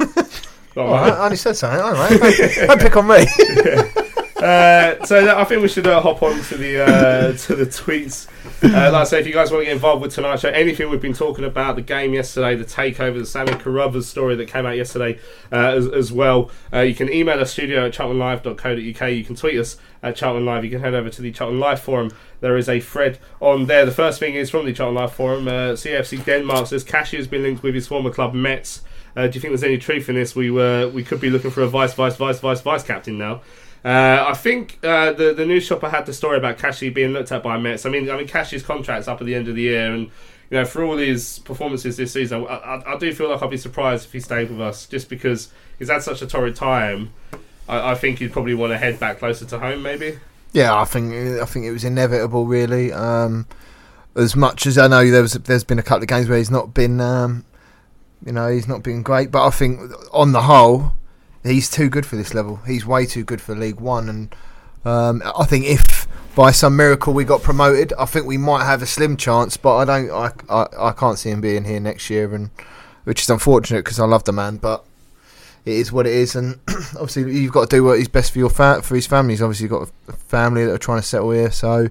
D: All
E: Oh, I, only said something. All right, don't, don't pick on me.
D: Uh, so I think we should uh, hop on to the uh, to the tweets. Uh, like I say, if you guys want to get involved with tonight's show, anything we've been talking about, the game yesterday, the takeover, the Sammy Carruthers story that came out yesterday uh, as, as well, you can email us studio at charltonlive.co.uk. You can tweet us at Charlton Live. You can head over to the Charlton Live forum. There is a thread on there. The first thing is from the Charlton Live forum. CFC Denmark says Kashi has been linked with his former club Metz. Do you think there's any truth in this? We were we could be looking for a vice vice vice vice vice captain now. Uh, I think uh, the the news shopper had the story about Kashi being looked at by Metz. I mean, I mean Kashi's contract's up at the end of the year, and you know for all his performances this season, I, I, I do feel like I'd be surprised if he stayed with us, just because he's had such a torrid time. I, I think he'd probably want to head back closer to home, maybe.
E: Yeah, I think I think it was inevitable, really. Um, as much as I know, there was there's been a couple of games where he's not been, um, you know, he's not been great. But I think on the whole, he's too good for this level. He's way too good for League One, and um, I think if by some miracle we got promoted, I think we might have a slim chance. But I don't, I, I, I can't see him being here next year, and which is unfortunate because I love the man, but it is what it is, and obviously you've got to do what is best for your fa- for his family. He's obviously got a family that are trying to settle here, so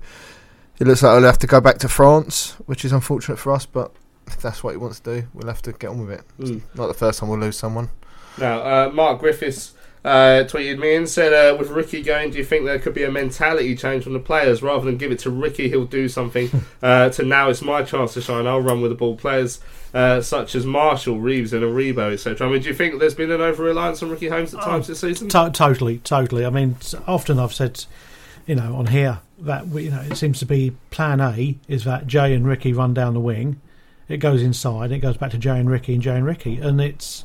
E: it looks like he'll have to go back to France, which is unfortunate for us, but if that's what he wants to do, we'll have to get on with it. It's
D: Mm.
E: not the first time we'll lose someone.
D: Now, uh, Mark Griffiths uh, tweeted me and said, uh, with Ricky going, do you think there could be a mentality change from the players rather than give it to Ricky? He'll do something. uh, to now, it's my chance to shine. I'll run with the ball. Players uh, such as Marshall, Reeves, and Aribo, etc. I mean, do you think there's been an over reliance on Ricky Holmes at times this season?
F: To- totally, totally. I mean, often I've said, you know, on here that we, you know it seems to be Plan A is that Jay and Ricky run down the wing, it goes inside, it goes back to Jay and Ricky and Jay and Ricky, and it's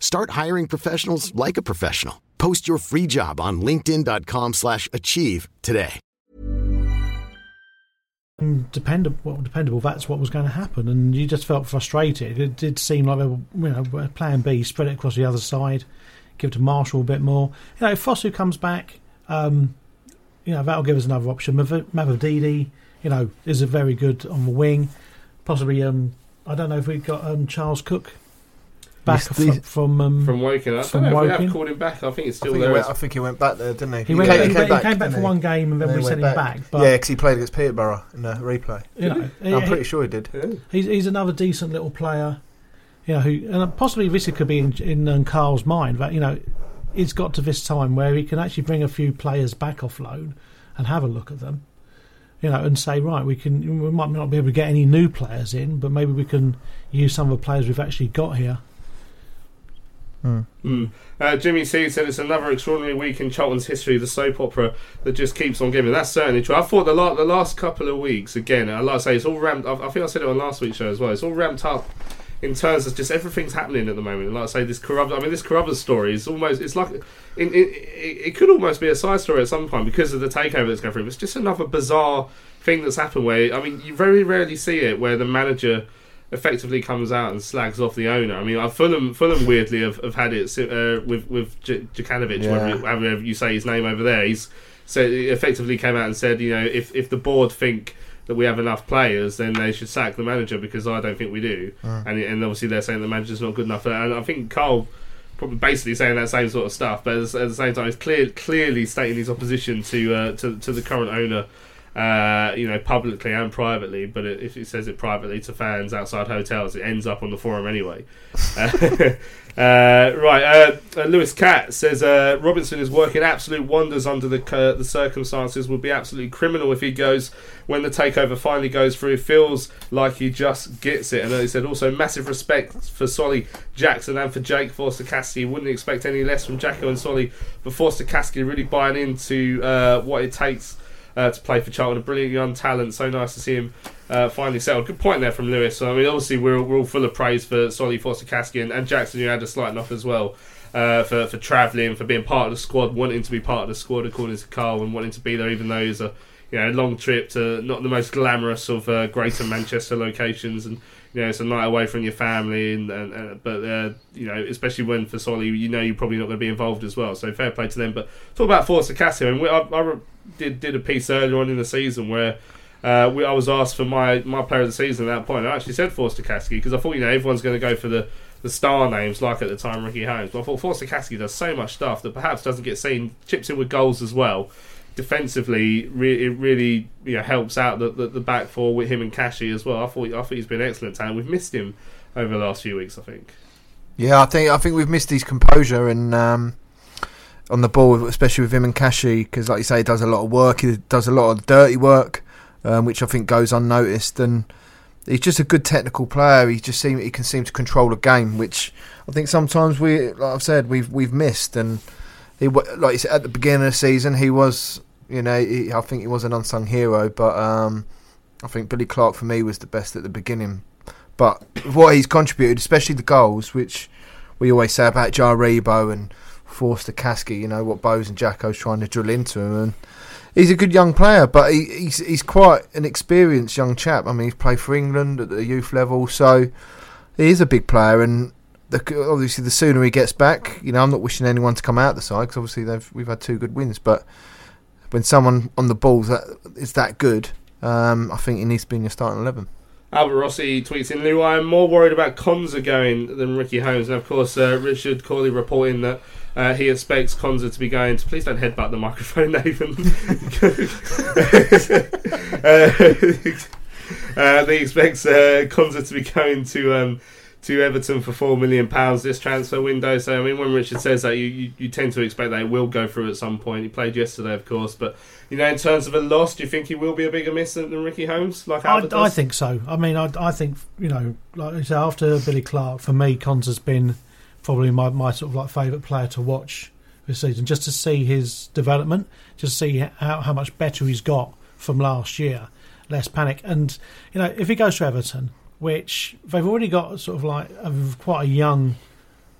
K: Start hiring professionals like a professional. Post your free job on linkedin.com/achieve slash achieve today.
F: dependable. Dependable. That's what was going to happen, and you just felt frustrated. It did seem like you know, Plan B, spread it across the other side, give it to Marshall a bit more. You know, if Fosu comes back, um, you know, that'll give us another option. Mav- Mavididi, you know, is a very good on the wing. Possibly, um, I don't know if we've got um, Charles Cook back
E: He's-
F: from
E: he's-
F: from, um,
D: From Woking. I don't know if we
F: Woking.
D: have called him back. I think it's
E: I
D: still
E: think, he
D: there.
E: went, I think he went back there, didn't he?
F: He went- he went- he came back
E: didn't
F: for
E: he?
F: one game and then we
E: he
F: sent
E: went
F: him back, but-
E: yeah, because he played against Peterborough in the replay.
F: You know,
E: I'm
F: he-
E: pretty sure he did.
F: He's, he's another decent little player, you know, who and possibly this could be in, in um, Karl's mind that you know it's got to this time where he can actually bring a few players back off loan and have a look at them, you know, and say right, we can we might not be able to get any new players in, but maybe we can use some of the players we've actually got here.
D: Mm. Uh, Jimmy C said it's another extraordinary week in Charlton's history, the soap opera that just keeps on giving. That's certainly true. I thought the, la- the last couple of weeks, again, I like I say, it's all ramped up. I think I said it on last week's show as well. It's all ramped up in terms of just everything's happening at the moment. Like I say, this corrupt. I mean, this Carruthers story is almost. It's like it, it, it could almost be a side story at some point because of the takeover that's going through. It's just another bizarre thing that's happened where I mean, you very rarely see it where the manager effectively comes out and slags off the owner. I mean, uh, Fulham, Fulham weirdly have, have had it uh, with with J- Jokanovic,
E: Yeah.
D: however you say his name over there. He's so he effectively came out and said, you know, if if the board think that we have enough players, then they should sack the manager because I don't think we do.
E: Mm.
D: And and obviously they're saying the manager's not good enough. And I think Karl. Probably basically saying that same sort of stuff, but at the, at the same time, he's clear, clearly stating his opposition to uh, to, to the current owner uh, you know, publicly and privately. But it, if it says it privately to fans outside hotels, it ends up on the forum anyway. Uh, uh, right, uh, uh, Lewis Cat says uh, Robinson is working absolute wonders under the the circumstances. Would be absolutely criminal if he goes when the takeover finally goes through. It feels like he just gets it. And he said also massive respect for Solly Jackson and for Jake Forster-Caskey. Wouldn't expect any less from Jacko and Solly, but Forster-Caskey really buying into uh, what it takes uh, to play for Charlton. A brilliant young talent. So nice to see him uh, finally settled. Good point there from Lewis. So, I mean, obviously we're, we're all full of praise for Solly Forster-Caskey and, Jackson, who had a slight knock as well. Uh, for for travelling, for being part of the squad, wanting to be part of the squad, according to Karl, and wanting to be there, even though it's a you know long trip to not the most glamorous of uh, Greater Manchester locations, and you know it's a night away from your family, and, and, and but uh, you know especially when for Solly, you know you're probably not going to be involved as well. So fair play to them. But talk about Forster-Caskey, and we, I, I did did a piece earlier on in the season where. Uh, we, I was asked for my, my player of the season at that point. I actually said Forster-Caskey because I thought you know everyone's going to go for the, the star names like at the time Ricky Holmes. But I thought Forster-Caskey does so much stuff that perhaps doesn't get seen. Chips in with goals as well. Defensively, re- it really you know, helps out the, the, the back four with him and Kashi as well. I thought I thought he's been excellent talent. We've missed him over the last few weeks. I think.
E: Yeah, I think I think we've missed his composure and um, on the ball, especially with him and Kashi, because like you say, he does a lot of work. He does a lot of dirty work, um, which I think goes unnoticed. And he's just a good technical player. He just seem he can seem to control a game, which I think sometimes we, like I've said, we've we've missed. And he, like you said, at the beginning of the season, he was, you know, he, I think he was an unsung hero. But um, I think Billy Clarke for me was the best at the beginning. But what he's contributed, especially the goals, which we always say about Jaribo and Forster-Caskey, you know, what Bose and Jacko's trying to drill into him. And he's a good young player, but he, he's he's quite an experienced young chap. I mean, he's played for England at the youth level, so he is a big player. And the, obviously, the sooner he gets back, you know, I'm not wishing anyone to come out the side because obviously they've we've had two good wins. But when someone on the ball that is that good, um, I think he needs to be in your starting eleven.
D: Albert Rossi tweets in Lou, I am more worried about Konsa going than Ricky Holmes. And of course, uh, Richard Corley reporting that uh, he expects Konsa to be going to. Please don't headbutt the microphone, Nathan. uh, uh, he expects uh, Konsa to be going to. Um, to Everton for four million pounds this transfer window. So I mean, when Richard says that, you, you, you tend to expect that it will go through at some point. He played yesterday, of course, but you know, in terms of a loss, do you think he will be a bigger miss than, than Ricky Holmes? Like
F: I, I think so. I mean, I, I think you know, like I said, after Billy Clarke, for me, Cons has been probably my, my sort of like favourite player to watch this season, just to see his development, just see how how much better he's got from last year, less panic, and you know, if he goes to Everton, which they've already got sort of like a, quite a young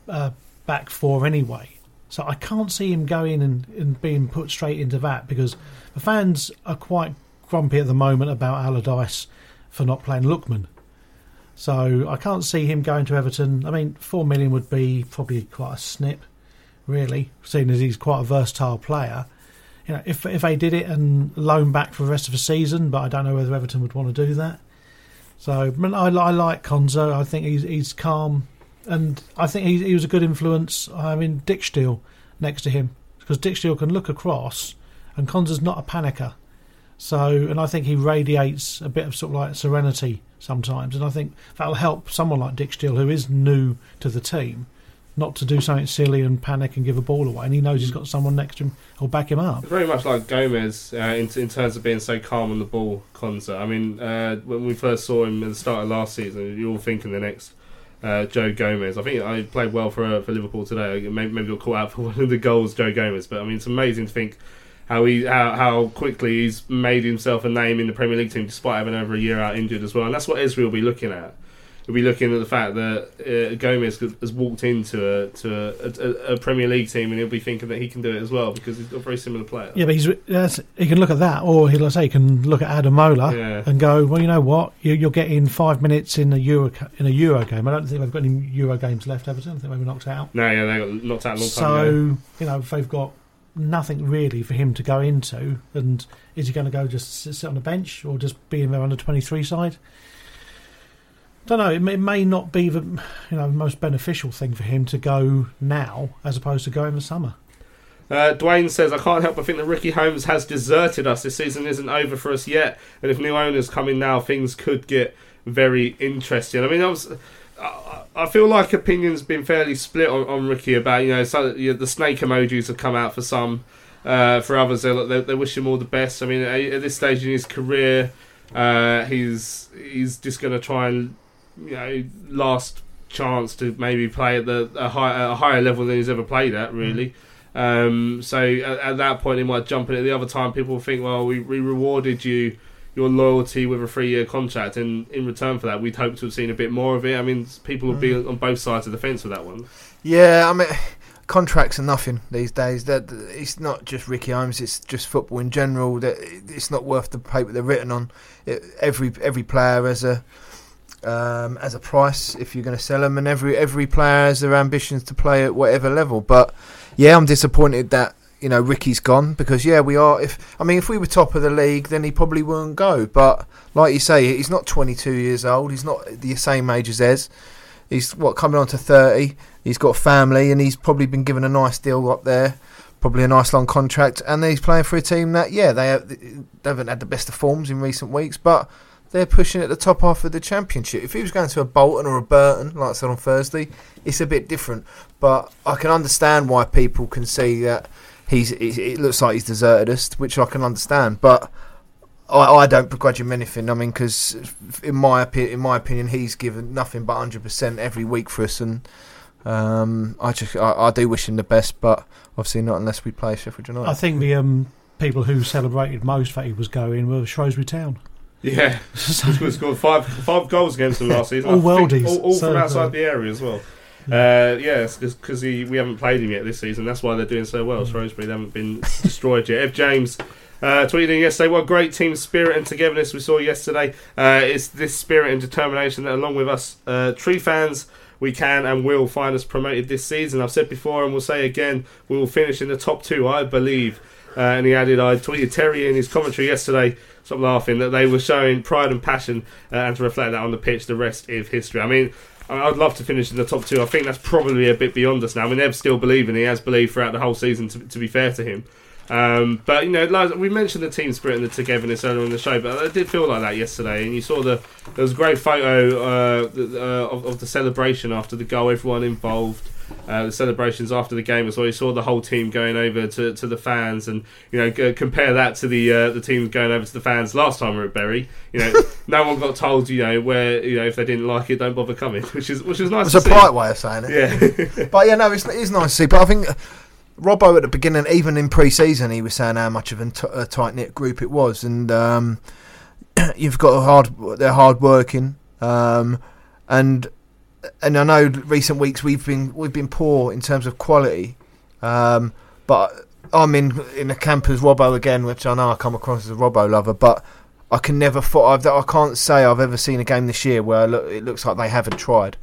F: uh, back four anyway. So I can't see him going and, and being put straight into that because the fans are quite grumpy at the moment about Allardyce for not playing Lookman. So I can't see him going to Everton. I mean, four million would be probably quite a snip, really, seeing as he's quite a versatile player. You know, if if they did it and loan back for the rest of the season, but I don't know whether Everton would want to do that. So I, I like Konsa. I think he's he's calm, and I think he, he was a good influence. I mean, Dijksteel next to him because Dijksteel can look across, and Konsa's not a panicker. So, and I think he radiates a bit of sort of like serenity sometimes, and I think that'll help someone like Dijksteel who is new to the team, not to do something silly and panic and give a ball away, and he knows he's got someone next to him who'll back him up.
D: Very much like Gomez uh, in, in terms of being so calm on the ball, Konsa. I mean, uh, when we first saw him at the start of last season, you all thinking the next uh, Joe Gomez. I think I played well for uh, for Liverpool today. Maybe, maybe got caught out for one of the goals, Joe Gomez. But I mean, it's amazing to think how he how, how quickly he's made himself a name in the Premier League team, despite having over a year out injured as well. And that's what Ezri will be looking at. He'll be looking at the fact that uh, Gomez has walked into a to a, a, a Premier League team, and he'll be thinking that he can do it as well because he's got a very similar player.
F: Yeah, but he's he can look at that, or he'll say he can look at Ademola
D: Yeah.
F: and go, well, you know what, you, you're getting five minutes in a Euro in a Euro game. I don't think they've got any Euro games left. Everton, I think maybe knocked out.
D: No, yeah, they got knocked out a long time ago.
F: So you know they've got nothing really for him to go into, and is he going to go just sit on the bench or just be in their under twenty three side? Don't know. It may, it may not be the you know most beneficial thing for him to go now as opposed to go in the summer.
D: Uh, Dwayne says, I can't help but think that Ricky Holmes has deserted us. This season isn't over for us yet. And if new owners come in now, things could get very interesting. I mean, I was. I feel like opinions been fairly split on, on Ricky about you know, so, the snake emojis have come out for some, uh, for others they, they, they wish him all the best. I mean at, at this stage in his career, uh, he's he's just going to try and you know last chance to maybe play at the a, high, a higher level than he's ever played at really. Um, so at, at that point, he might jump in. At the other time, people think, well, we, we rewarded you your loyalty with a three year contract, and in return for that, we'd hope to have seen a bit more of it. I mean, people would be on both sides of the fence with that one.
E: Yeah, I mean, contracts are nothing these days. That it's not just Ricky Holmes; it's just football in general. That it's not worth the paper they're written on. It, every every player has a um, as a price if you're going to sell them, and every every player has their ambitions to play at whatever level. But yeah, I'm disappointed that you know Ricky's gone because yeah, we are. If I mean, if we were top of the league, then he probably wouldn't go. But like you say, he's not 22 years old. He's not the same age as Ez. He's what coming on to 30. He's got family, and he's probably been given a nice deal up there. Probably a nice long contract, and he's playing for a team that, yeah, they, have, they haven't had the best of forms in recent weeks, but they're pushing at the top half of the championship. If he was going to a Bolton or a Burton, like I said on Thursday, it's a bit different. But I can understand why people can see that he's. It, looks like he's deserted us, which I can understand. But I, I don't begrudge him anything. I mean, because in my in my opinion, he's given nothing but hundred percent every week for us, and um, I just I, I do wish him the best, but obviously not unless we play Sheffield United.
F: I think the um, people who celebrated most that he was going were Shrewsbury Town.
D: Yeah, he scored five five goals against them last season.
F: All worldies.
D: all, all
F: So,
D: from outside the area as well. Uh, yeah, because we haven't played him yet this season. That's why they're doing so well.
F: Mm.
D: Shrewsbury they haven't been destroyed yet. Ev James. Uh, tweeting yesterday, what great team spirit and togetherness we saw yesterday. Uh, it's this spirit and determination that, along with us, uh, true fans, we can and will find us promoted this season. I've said before and will say again, we will finish in the top two, I believe. Uh, and he added, I tweeted Terry in his commentary yesterday, stop laughing, that they were showing pride and passion uh, and to reflect that on the pitch, the rest is history. I mean, I'd love to finish in the top two. I think that's probably a bit beyond us now. I mean, Ev's still believing. He has believed throughout the whole season, to, to be fair to him. Um, but you know, like, we mentioned the team spirit and the togetherness earlier in the show, but it did feel like that yesterday. And you saw the there was a great photo uh, uh, of, of the celebration after the goal. Everyone involved, uh, the celebrations after the game as well. You saw the whole team going over to, to the fans, and you know, g- compare that to the uh, the team going over to the fans last time we were at Bury. You know, no one got told, you know, where you know if they didn't like it, don't bother coming, which is which is nice.
E: It's a
D: see.
E: polite way of saying it.
D: Yeah.
E: but yeah, no, it's, it is nice to see. But I think Robbo at the beginning, even in pre-season, he was saying how much of a tight knit group it was, and um, you've got a hard, they're hard working, um, and and I know recent weeks we've been we've been poor in terms of quality, um, but I'm in in the camp as Robbo again, which I know I come across as a Robbo lover, but. I can never. I've, I can't say I've ever seen a game this year where look, it looks like they haven't tried.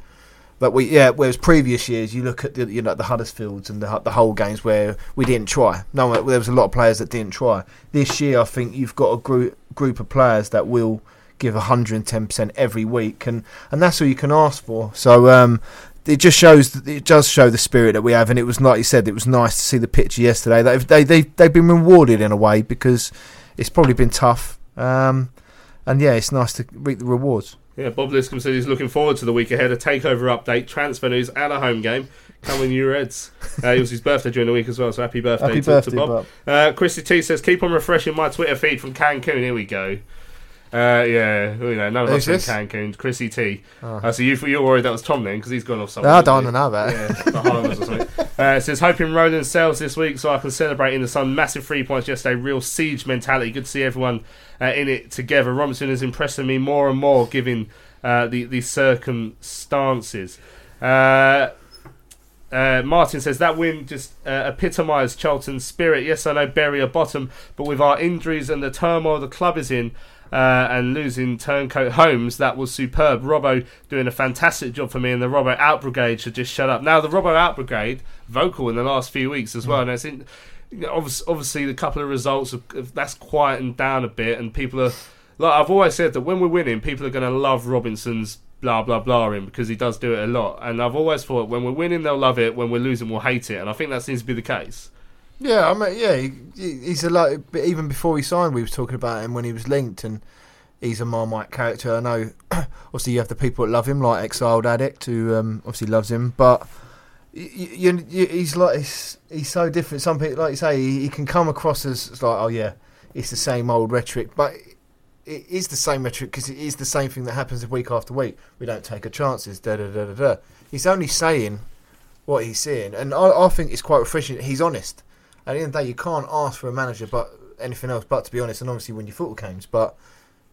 E: But we, yeah, whereas previous years you look at the you know the Huddersfields and the the whole games where we didn't try. No, there was a lot of players that didn't try. This year, I think you've got a group group of players that will give 110 percent every week, and and that's all you can ask for. So. um it just shows it does show the spirit that we have, and it was like you said, it was nice to see the picture yesterday. They've they they they've been rewarded in a way because it's probably been tough, um, and yeah, it's nice to reap the rewards.
D: Yeah, Bob Liscombe said he's looking forward to the week ahead. A takeover update, transfer news, and a home game coming you Reds. Uh, it was his birthday during the week as well, so happy birthday,
E: Happy
D: to,
E: birthday,
D: to Bob. Uh, Chrissy T says, keep on refreshing my Twitter feed from Cancun. Here we go. Uh, yeah, you know, none of
E: Who's
D: us are in? Cancun. Chrissy T.
E: Oh.
D: Uh, so you, you're worried that was Tom then, because he's gone off somewhere.
E: No, I don't know it.
D: Yeah, Bahamas or something. Uh, it says, hoping Roland sells this week so I can celebrate in the sun. Massive three points yesterday, real siege mentality. Good to see everyone uh, in it together. Robinson is impressing me more and more, given uh, the, the circumstances. Uh, uh, Martin says that win just uh, epitomised Charlton's spirit. Yes, I know Bury are bottom, but with our injuries and the turmoil the club is in, uh, and losing turncoat Holmes, that was superb. Robbo doing a fantastic job for me, and the Robbo Out Brigade should just shut up. Now, the Robbo Out Brigade, vocal in the last few weeks as well, and it's in, obviously, obviously the couple of results, of, that's quietened down a bit, and people are, like I've always said that when we're winning, people are going to love Robinson's blah blah blah in because he does do it a lot. And I've always thought when we're winning, they'll love it. When we're losing, we'll hate it. And I think that seems to be the case.
E: Yeah, I mean, yeah, he, he- he's a lot. Even before he signed, we was talking about him when he was linked, and he's a Marmite character. I know. obviously, you have the people that love him, like Exiled Addick, who um, obviously loves him, but. y- y- You, you, he's like he's, he's so different. Some people, like you say, he, he can come across as as like, oh yeah, it's the same old rhetoric, but it is the same rhetoric because it is the same thing that happens week after week. We don't take our chances. Da da da da da. He's only saying what he's seeing, and I, I think it's quite refreshing. He's honest. At the end of the day, you can't ask for a manager but anything else but to be honest, and obviously win your football games. But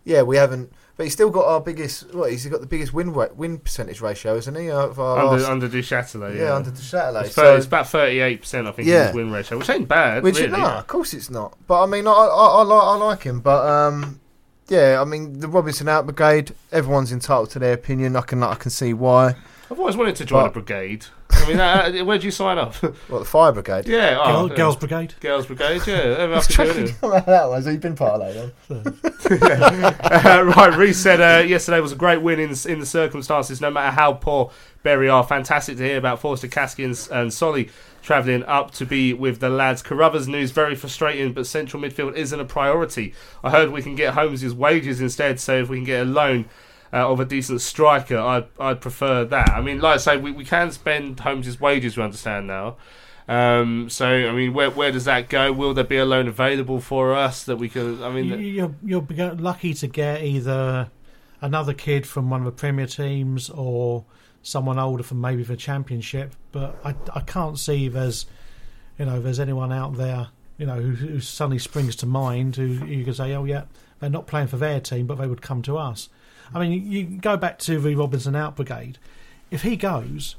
E: yeah, we haven't. But he's still got our biggest. What he's got the biggest win rate, win percentage ratio, isn't he? Of our
D: under
E: last-
D: under Duchâtelet,
E: yeah, under Duchâtelet.
D: It's,
E: So-
D: it's about thirty eight percent, I think,
E: Yeah.
D: his win ratio, which ain't bad.
E: Which
D: really.
E: no, of course it's not. But I mean, I I, I, like, I like him. But um, yeah, I mean the Robinson Out Brigade. Everyone's entitled to their opinion. I can I can see why.
D: I've always wanted to join
E: But-
D: a brigade. I mean, uh, where'd you sign up?
E: What the fire brigade?
D: Yeah, oh,
F: Girl-
D: yeah.
F: Girls Brigade.
D: Girls Brigade. Yeah, they're happy to do it.
E: that was. Have you been part of that? Then?
D: uh, right, Reese said uh, yesterday was a great win in in the circumstances. No matter how poor Bury are, fantastic to hear about Forster-Caskey and Solly travelling up to be with the lads. Carruthers news very frustrating, but central midfield isn't a priority. I heard we can get Holmes' wages instead, so if we can get a loan. Uh, of a decent striker, I'd, I'd prefer that. I mean, like I say, we, we can spend Holmes' wages, we understand now. Um, so, I mean, where where does that go? Will there be a loan available for us that we could? I mean,
F: You- You're you'll be lucky to get either another kid from one of the Premier teams or someone older from maybe the Championship. But I, I can't see there's you know there's anyone out there you know who, who suddenly springs to mind who you can say oh yeah they're not playing for their team but they would come to us. I mean you, go back to the Robinson Out Brigade. If he goes,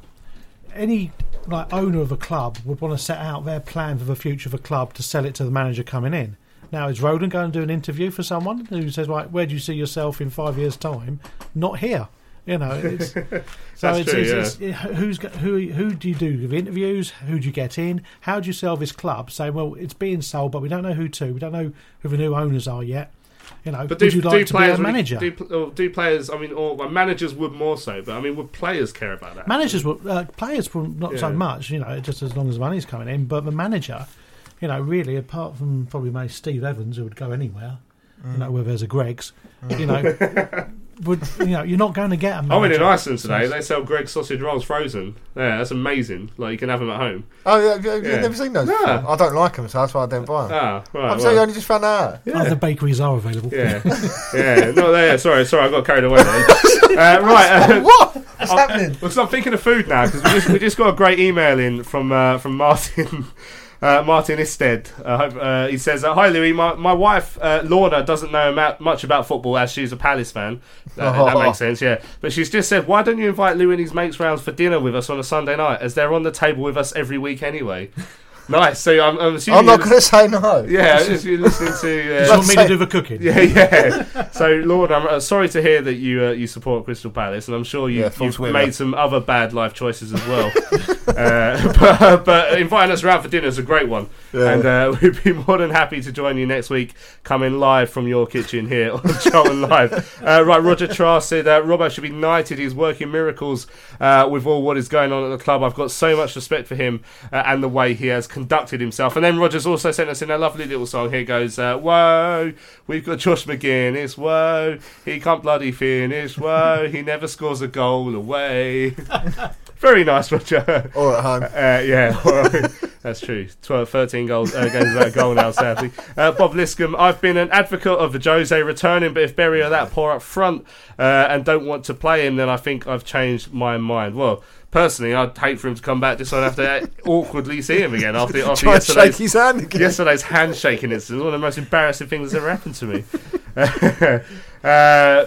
F: any like owner of a club would want to set out their plan for the future of a club to sell it to the manager coming in. Now, is Roden going to do an interview for someone who says, "Right, where do you see yourself in five years' time?" Not here. You know, it's, so it's,
D: true,
F: it's, it's, who's who who do you do the interviews? Who do you get in? How do you sell this club? Saying, well, it's being sold, but we don't know who to. We don't know who the new owners are yet. You know,
D: But do,
F: would you
D: do
F: like to be
D: players
F: a
D: really-
F: manager?
D: do, or do players? I mean, or well, managers would more so, but I mean, would players care about that?
F: Managers will, uh, players will not so much, you know, just as long as money's coming in. But the manager, you know, really, apart from probably maybe Steve Evans, who would go anywhere, you know, where there's a Greggs, you know, would you know, you're not going to get them.
D: I went in Iceland today. They sell Greggs sausage rolls frozen. Yeah, that's amazing. Like you can have them at home.
E: Oh, yeah, yeah, you've never seen those?
D: Nah.
E: before? I don't like them, so that's why I don't buy them.
D: Ah, right.
E: I'm
D: well.
E: saying you only just found that out.
F: Other bakeries are available.
D: Yeah, yeah. No, there. Sorry, sorry. I got carried away. Then. uh, right. Uh,
E: what? What's
D: I-
E: happening?
D: Well, 'cause I'm thinking of food now because we just, we just got a great email in from uh, from Martin. Uh, Martin Isted. Uh, hope- uh, he says, uh, "Hi Louis, my, my wife uh, Lorna doesn't know about, much about football as she's a Palace fan. That, that makes sense, yeah. But she's just said, why don't you invite Louis and his mates round for dinner with us on a Sunday night, as they're on the table with us every week anyway." Nice. So I'm, I'm assuming
E: I'm not going to say no.
D: yeah, just you're listening to. Uh,
F: You want me to do the cooking?
D: Yeah, yeah. so, Lord, I'm uh, sorry to hear that you uh, you support Crystal Palace, and I'm sure you,
E: yeah,
D: you've
E: winner.
D: made some other bad life choices as well. uh, but, but inviting us around for dinner is a great one,
E: Yeah.
D: and uh, we'd be more than happy to join you next week, coming live from your kitchen here on Charlton Live. Uh, right, Roger Trask said uh, Robbo should be knighted. He's working miracles uh, with all what is going on at the club. I've got so much respect for him uh, and the way he has conducted himself. And then Roger's also sent us in a lovely little song. Here goes, uh, Whoa, we've got Josh Magennis. Whoa, he can't bloody finish. Whoa, he never scores a goal away. Very nice, Roger.
E: Or at home.
D: Uh, yeah, that's true. 12, 13 goals, uh, games without a goal now, sadly. Uh, Bob Liscombe, I've been an advocate of Ajose returning, but if Bury are that poor up front uh, and don't want to play him, then I think I've changed my mind. Well, personally, I'd hate for him to come back just so I have to awkwardly see him again after, after
E: shake
D: yesterday's,
E: his hand again.
D: yesterday's handshaking incident. One of the most embarrassing things that's ever happened to me. Uh,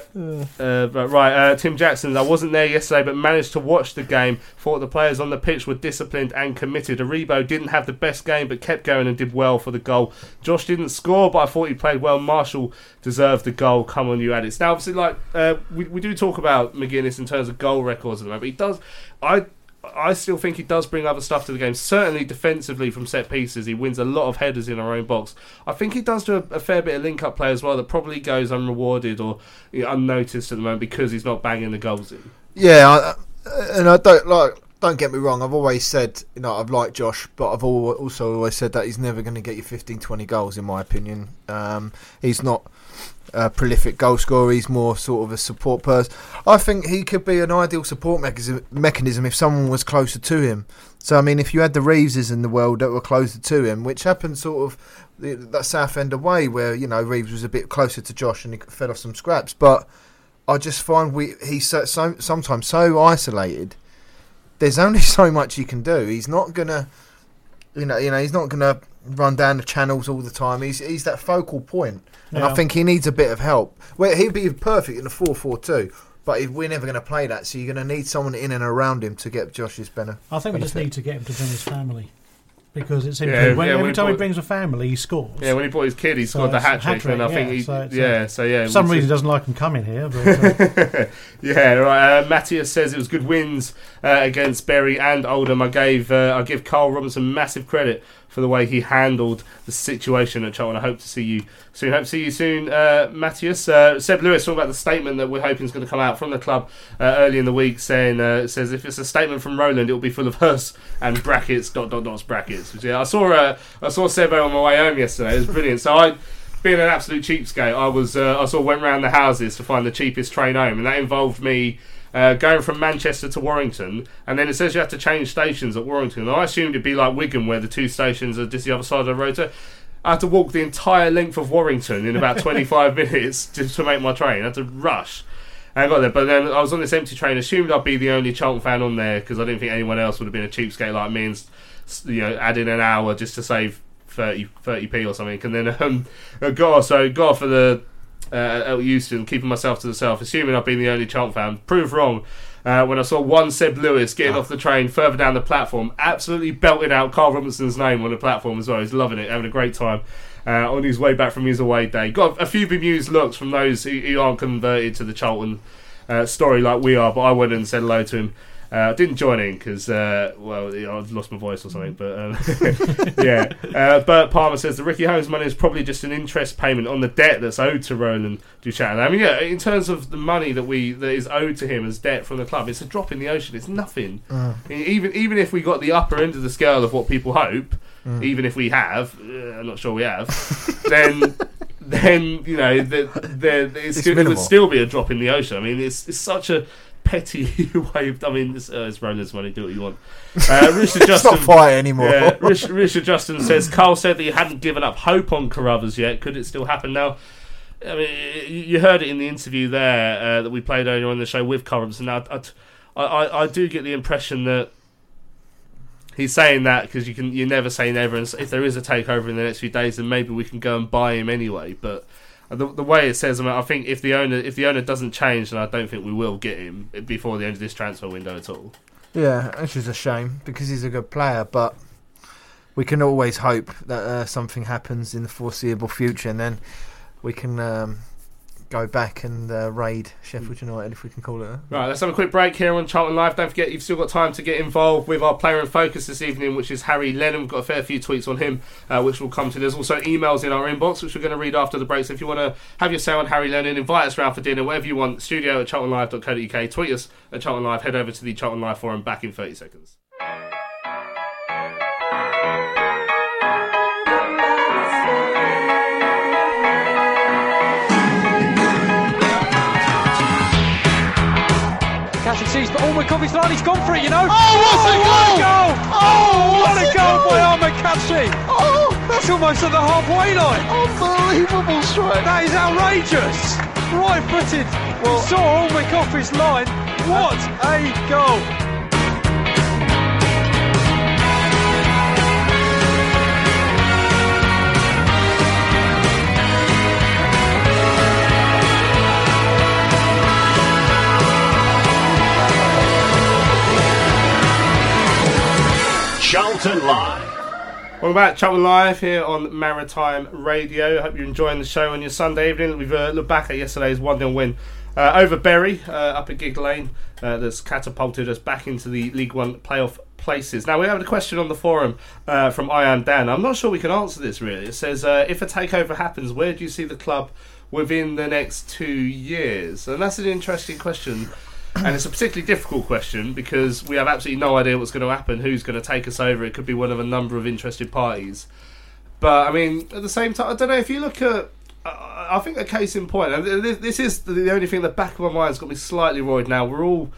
D: uh, but right, uh, Tim Jackson. I wasn't there yesterday, but managed to watch the game. Thought the players on the pitch were disciplined and committed. Aribo didn't have the best game, but kept going and did well for the goal. Josh didn't score, but I thought he played well. Marshall deserved the goal. Come on, you Addicks. Now, obviously, like uh, we we do talk about Magennis in terms of goal records at the moment. But he does. I I still think he does bring other stuff to the game. Certainly defensively from set pieces, he wins a lot of headers in our own box. I think he does do a, a fair bit of link up play as well that probably goes unrewarded or you know, unnoticed at the moment because he's not banging the goals in.
E: Yeah, I, and I don't like. Don't get me wrong. I've always said, you know, I've liked Josh, but I've also always said that he's never going to get you 15, 20 goals, in my opinion. Um, he's not a prolific goal scorer. He's more sort of a support person. I think he could be an ideal support mechanism, if someone was closer to him. So, I mean, if you had the Reeveses in the world that were closer to him, which happened sort of that Southend away, where you know Reeves was a bit closer to Josh and he fed off some scraps, but. I just find we he's so, so sometimes so isolated. There's only so much he can do. He's not gonna, you know, you know, he's not gonna run down the channels all the time. He's he's that focal point, and I think he needs a bit of help. Well, he'd be perfect in a four-four-two, but if we're never going to play that, so you're going to need someone in and around him to get Josh's benefit.
F: I think we just need to get him to bring his family. because it's seems
D: Yeah,
F: when,
D: yeah,
F: every
D: he
F: time he
D: brought-
F: brings a family, he scores.
D: Yeah, when he brought his kid, he
F: So
D: scored the hat trick, and I think
F: yeah,
D: he,
F: so it's,
D: yeah, so yeah.
F: For some reason, he doesn't like him coming here. But, uh,
D: yeah, right. Uh, Matthias says it was good wins uh, against Bury and Oldham. I gave uh, I give Carl Robinson massive credit for the way he handled the situation at Charlton. I hope to see you soon. Hope to see you soon, uh, Matthias. Uh, Seb Lewis talking about the statement that we're hoping is going to come out from the club uh, early in the week, saying uh, says if it's a statement from Roland, it will be full of hers and brackets dot dot dots brackets. Which, yeah, I saw uh, I saw Sebo on my way home yesterday. It was brilliant. So I being an absolute cheapskate, I was uh, I sort of went round the houses to find the cheapest train home, and that involved me uh, going from Manchester to Warrington, and then it says you have to change stations at Warrington. And I assumed it'd be like Wigan, where the two stations are just the other side of the road. So I had to walk the entire length of Warrington in about 25 minutes just to make my train. I had to rush. I got there, but then I was on this empty train, assumed I'd be the only Charlton fan on there because I didn't think anyone else would have been a cheapskate like me and s- you know add in an hour just to save 30 30p or something. And then um, I got so got for the uh, at Euston, keeping myself to myself, assuming I've been the only Charlton fan. Proved wrong. Uh, when I saw one Seb Lewis getting off the train further down the platform, absolutely belted out Carl Robinson's name on the platform as well. He's loving it, having a great time uh, on his way back from his away day. Got a few bemused looks from those who, who aren't converted to the Charlton uh, story like we are, but I went and said hello to him. Uh, didn't join in because, uh, well, I've lost my voice or something. But um, yeah, uh, Bert Palmer says the Ricky Holmes money is probably just an interest payment on the debt that's owed to Roland Duchamp. I mean, yeah, in terms of the money that we that is owed to him as debt from the club, it's a drop in the ocean. It's nothing.
E: Mm.
D: E- Even even if we got the upper end of the scale of what people hope,
E: Mm.
D: even if we have, uh, I'm not sure we have, then then you know the, the, it's
E: It's
D: still, it would still be a drop in the ocean. I mean, it's it's such a petty. Of, I mean, it's, uh, it's money. Do what you want. Uh, Richard
E: It's
D: Justin,
E: not fight anymore.
D: Yeah, Rich, Richard Justin says Carl said that he hadn't given up hope on Carruthers yet. Could it still happen now? I mean, you you heard it in the interview there uh, that we played earlier on the show with Carruthers, and I, I, I, I do get the impression that he's saying that because you can you never say never, and if there is a takeover in the next few days, then maybe we can go and buy him anyway. But the, the way it says, I, mean, I think if the owner if the owner doesn't change, then I don't think we will get him before the end of this transfer window at all.
E: Yeah, which is a shame because he's a good player, but we can always hope that uh, something happens in the foreseeable future, and then we can um, go back and uh, raid Sheffield United, if we can call it. that.
D: Right, let's have a quick break here on Charlton Live. Don't forget, you've still got time to get involved with our player in focus this evening, which is Harry Lennon. We've got a fair few tweets on him, uh, which we'll come to. There's also emails in our inbox, which we're going to read after the break. So if you want to have your say on Harry Lennon, invite us round for dinner, whatever you want. Studio at charltonlive.co.uk. Tweet us at Charlton Live. Head over to the Charlton Live forum. Back in 30 seconds.
L: And sees, but Allman Coffee's line, he's gone for it, you know.
H: Oh, what a
L: what
H: goal!
L: goal!
H: Oh,
L: what
H: what
L: a
H: a
L: goal
H: goal!
L: by Ahmed Kashi!
H: Oh,
L: That's almost at the halfway line.
H: unbelievable strike.
L: That is outrageous. Right footed. Well, saw Allman Coffee's line. What a goal!
K: Charlton Live.
D: Welcome back, Charlton Live here on Maritime Radio. I hope you're enjoying the show on your Sunday evening. We've uh, looked back at yesterday's 1 0 win uh, over Bury uh, up at Gigg Lane uh, that's catapulted us back into the League One playoff places. Now, we have a question on the forum uh, from Ian Dan. I'm not sure we can answer this really. It says, uh, if a takeover happens, where do you see the club within the next two years? And that's an interesting question. And it's a particularly difficult question because we have absolutely no idea what's going to happen, who's going to take us over. It could be one of a number of interested parties. But I mean, at the same time, I don't know if you look at. I think a case in point, and this is the only thing in the back of my mind's got me slightly worried now. We're all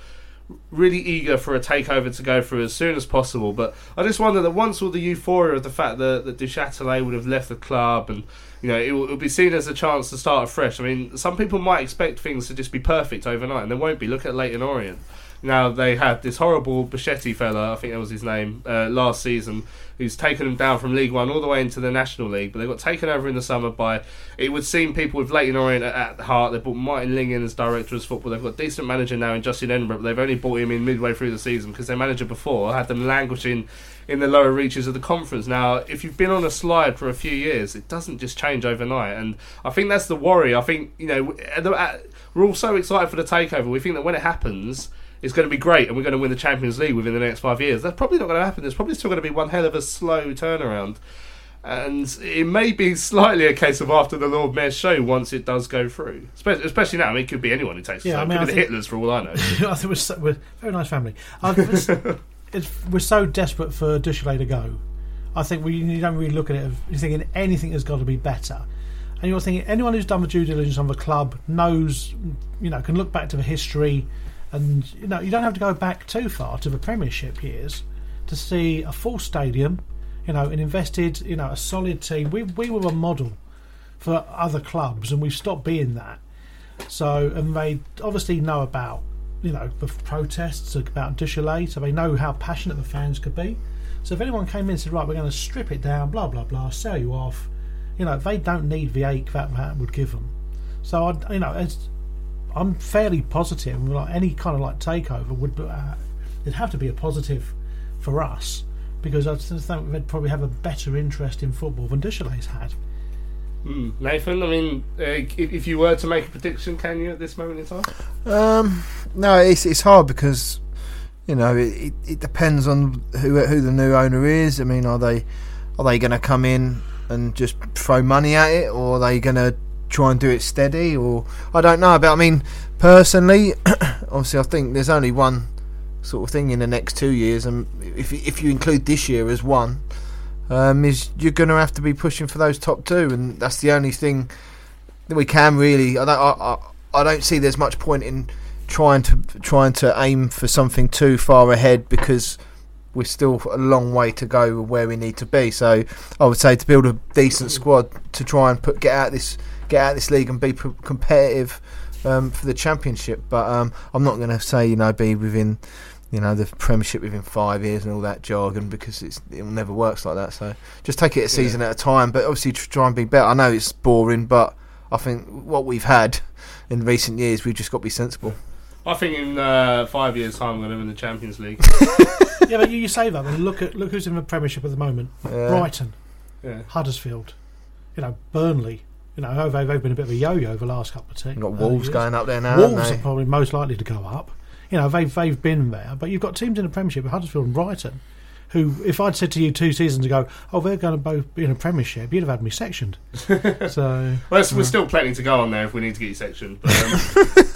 D: really eager for a takeover to go through as soon as possible. But I just wonder that once all the euphoria of the fact that, that Duchâtelet would have left the club and you know it will, it will be seen as a chance to start afresh. I mean, some people might expect things to just be perfect overnight, and they won't be. Look at Leyton Orient. Now they had this horrible Becchetti fella, I think that was his name, uh, last season, who's taken them down from League One all the way into the National League. But they got taken over in the summer by, it would seem, people with Leyton Orient at, heart. They brought Martin Ling in as director of football. They've got a decent manager now in Justin Edinburgh, but they've only brought him in midway through the season because their manager before had them languishing in the lower reaches of the conference. Now, if you've been on a slide for a few years, it doesn't just change overnight, and I think that's the worry. I think you know we're all so excited for the takeover. We think that when it happens. It's going to be great, and we're going to win the Champions League within the next five years. That's probably not going to happen. There's probably still going to be one hell of a slow turnaround, and it may be slightly a case of after the Lord Mayor's show once it does go through. Especially, especially now, I mean, it could be anyone who takes
F: Yeah,
D: the
F: I mean,
D: It could
F: I
D: be the Hitlers for all I know.
F: I think we're, so, we're a very nice family. I it's, it's, we're so desperate for Duchesne to go. I think we you don't really look at it. You're thinking anything has got to be better, and you're thinking anyone who's done the due diligence on the club knows, you know, can look back to the history, and you know you don't have to go back too far to the Premiership years to see a full stadium, you know, an invested, you know, a solid team. We we were a model for other clubs, and we've stopped being that. So, and they obviously know about, you know, the protests about Duchesne, so they know how passionate the fans could be. So, if anyone came in and said, right, we're going to strip it down, blah, blah, blah, sell you off, you know, they don't need the ache that that would give them. So, I, you know, it's, I'm fairly positive, like any kind of like takeover would, be- uh, it'd have to be a positive for us because I just think we'd probably have a better interest in football than Duchesne's had.
D: Hmm. Nathan, I mean, uh, if, if you were to make a prediction, can you at this moment in time?
E: Um, no, it's it's hard because you know it, it, it depends on who who the new owner is. I mean, are they are they going to come in and just throw money at it, or are they going to try and do it steady? Or I don't know. But I mean, personally, obviously, I think there's only one sort of thing in the next two years, and if if you include this year as one, um, is you're going to have to be pushing for those top two, and that's the only thing that we can really. I don't. I, I, I don't see there's much point in trying to trying to aim for something too far ahead because we're still a long way to go where we need to be. So I would say to build a decent squad to try and put get out this get out of this league and be p- competitive um, for the championship. But um, I'm not going to say you know be within you know the Premiership within five years and all that jargon because it's it never works like that. So just take it a season at a time. But obviously try and be better. I know it's boring, but I think what we've had in recent years, we've just got to be sensible.
D: I think in uh, five years' time, we're going to win the Champions League.
F: yeah, but you, you say that, and look at look who's in the Premiership at the moment:
D: Yeah.
F: Brighton,
D: Yeah.
F: Huddersfield, you know, Burnley. You know, oh, they've, they've been a bit of a yo-yo over the last couple of teams.
E: You've got uh, Wolves going up there now,
F: Wolves are probably most likely to go up. You know, they've they've been there, but you've got teams in the Premiership, Huddersfield and Brighton, who, if I'd said to you two seasons ago, oh, they're going to both be in a Premiership, you'd have had me sectioned. so,
D: Well, there's,
F: uh,
D: we're still plenty to go on there if we need to get you sectioned. But um,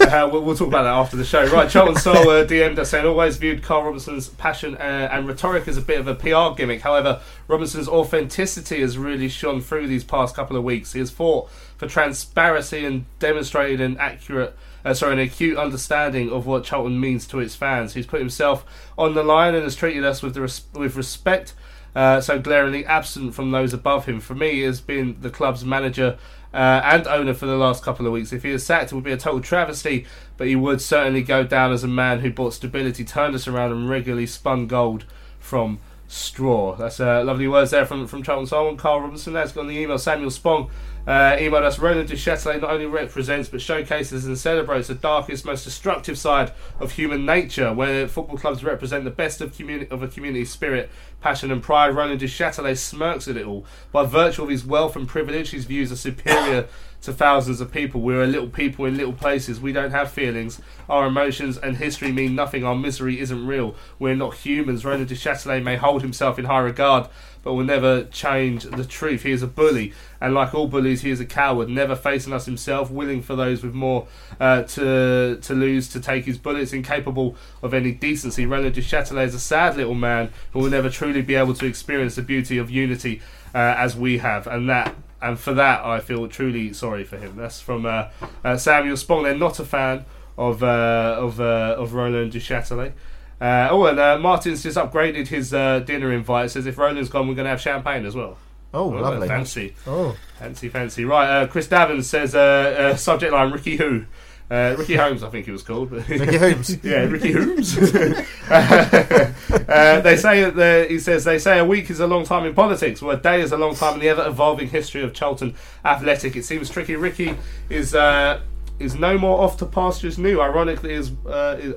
D: uh, we'll, we'll talk about that after the show. Right, Charlton uh, DM'd us saying always viewed Carl Robinson's passion uh, and rhetoric as a bit of a PR gimmick. However, Robinson's authenticity has really shone through these past couple of weeks. He has fought for transparency and demonstrated an accurate. Uh, sorry, an acute understanding of what Charlton means to its fans. He's put himself on the line and has treated us with res- with respect uh, so glaringly absent from those above him. For me, has been the club's manager uh, and owner for the last couple of weeks. If he is sacked, it would be a total travesty, but he would certainly go down as a man who brought stability, turned us around, and regularly spun gold from straw. That's uh, lovely words there from, from Charlton Solomon. Carl Robinson, that's got on the email. Samuel Spong uh, emailed us. Roland Duchâtelet not only represents but showcases and celebrates the darkest, most destructive side of human nature, where football clubs represent the best of, communi- of a community spirit, passion, and pride. Roland Duchâtelet smirks at it all. By virtue of his wealth and privilege, his views are superior to thousands of people. We're a little people in little places. We don't have feelings. Our emotions and history mean nothing. Our misery isn't real. We're not humans. Roland Duchâtelet may hold himself in high regard, but will never change the truth. He is a bully, and like all bullies, he is a coward, never facing us himself, willing for those with more uh, to to lose to take his bullets, incapable of any decency. Roland Duchâtelet is a sad little man who will never truly be able to experience the beauty of unity uh, as we have, and that. And for that, I feel truly sorry for him. That's from uh, uh, Samuel Spong. They're not a fan of uh, of uh, of Roland Duchâtelet. Uh, oh, and uh, Martin's just upgraded his uh, dinner invite. Says if Roland's gone, we're going to have champagne as well.
E: Oh, lovely.
D: Fancy.
E: Oh.
D: Fancy, fancy. Right, uh, Chris Davins says, uh, uh, subject line, Ricky Who. Uh, Ricky Holmes, I think he was called.
E: Ricky Holmes?
D: yeah, Ricky Holmes. uh, they say that the, he says they say a week is a long time in politics. Well, a day is a long time in the ever evolving history of Charlton Athletic. It seems tricky. Ricky is uh, is no more off to pastures new. Ironically, is, uh, is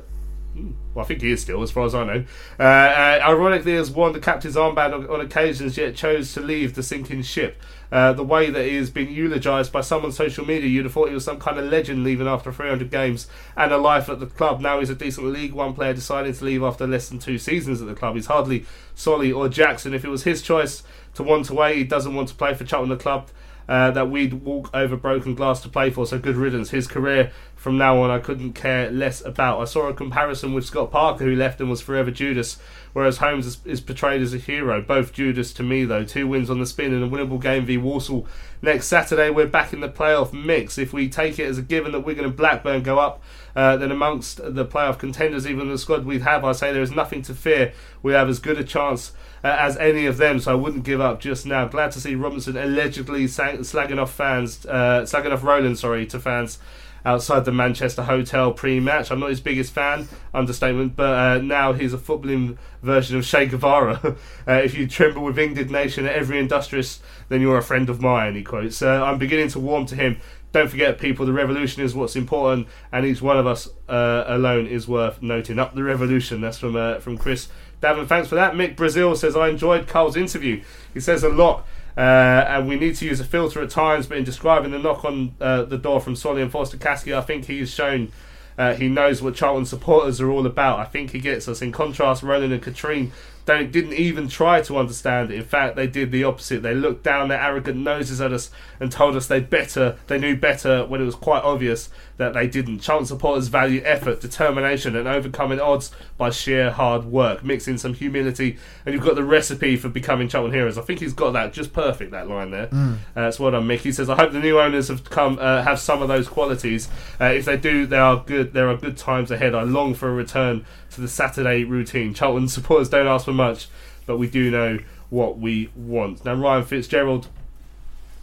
D: well, I think he is still, as far as I know. Uh, uh, ironically, has worn the captain's armband on, on occasions, yet chose to leave the sinking ship. Uh, the way that he has been eulogised by some on social media, you'd have thought he was some kind of legend leaving after 300 games and a life at the club. Now he's a decent League One player deciding to leave after less than two seasons at the club. He's hardly Solly or Jackson. If it was his choice to want away, he doesn't want to play for Cheltenham the club. Uh, that we'd walk over broken glass to play for. So good riddance. His career from now on, I couldn't care less about. I saw a comparison with Scott Parker, who left and was forever Judas, whereas Holmes is, is portrayed as a hero. Both Judas to me, though. Two wins on the spin and a winnable game v Walsall next Saturday. We're back in the playoff mix. If we take it as a given that Wigan and Blackburn go up, uh, then amongst the playoff contenders, even the squad we have, I say there is nothing to fear. We have as good a chance as any of them, so I wouldn't give up just now. Glad to see Robinson allegedly sang- slagging off fans, uh, slagging off Roland, sorry, to fans outside the Manchester hotel pre-match. I'm not his biggest fan, understatement, but uh, now he's a footballing version of Che Guevara. uh, if you tremble with indignation at every industrious, then you're a friend of mine. He quotes. Uh, I'm beginning to warm to him. Don't forget, people, the revolution is what's important, and each one of us uh, alone is worth noting. Up the revolution. That's from uh, from Chris Davin. Thanks for that. Mick Brazil says I enjoyed Carl's interview. He says a lot. Uh, and we need to use a filter at times, but in describing the knock on uh, the door from Solly and Forster-Caskey, I think he's shown uh, he knows what Charlton supporters are all about. I think he gets us. In contrast, Roland and Katrien don't didn't even try to understand it. In fact, they did the opposite. They looked down their arrogant noses at us and told us they better they knew better when it was quite obvious that they didn't. Charlton supporters value effort, determination, and overcoming odds by sheer hard work. Mixing some humility, and you've got the recipe for becoming Charlton heroes. I think he's got that just perfect. That line there.
E: Mm.
D: Uh, that's what I'm. Mickey says. I hope the new owners have come uh, have some of those qualities. Uh, if they do, they are good. There are good times ahead. I long for a return to the Saturday routine. Charlton supporters don't ask for much, but we do know what we want. Now Ryan Fitzgerald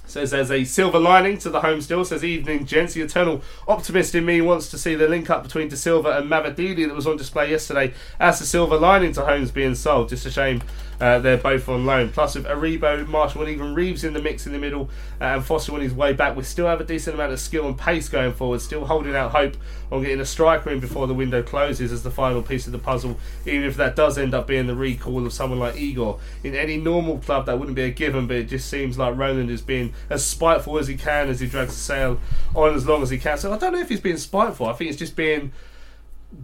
D: says there's a silver lining to the home still. Says evening, gents. The eternal optimist in me wants to see the link up between Dasilva and Mavididi that was on display yesterday as the silver lining to Holmes being sold. Just a shame uh, they're both on loan. Plus, with Aribo, Marshall, and even Reeves in the mix in the middle, uh, and Forster on his way back, we still have a decent amount of skill and pace going forward. Still holding out hope on getting a striker in before the window closes as the final piece of the puzzle. Even if that does end up being the recall of someone like Igor in any normal club, that wouldn't be a given. But it just seems like Roland is being as spiteful as he can as he drags the sail on as long as he can. So I don't know if he's being spiteful. I think it's just being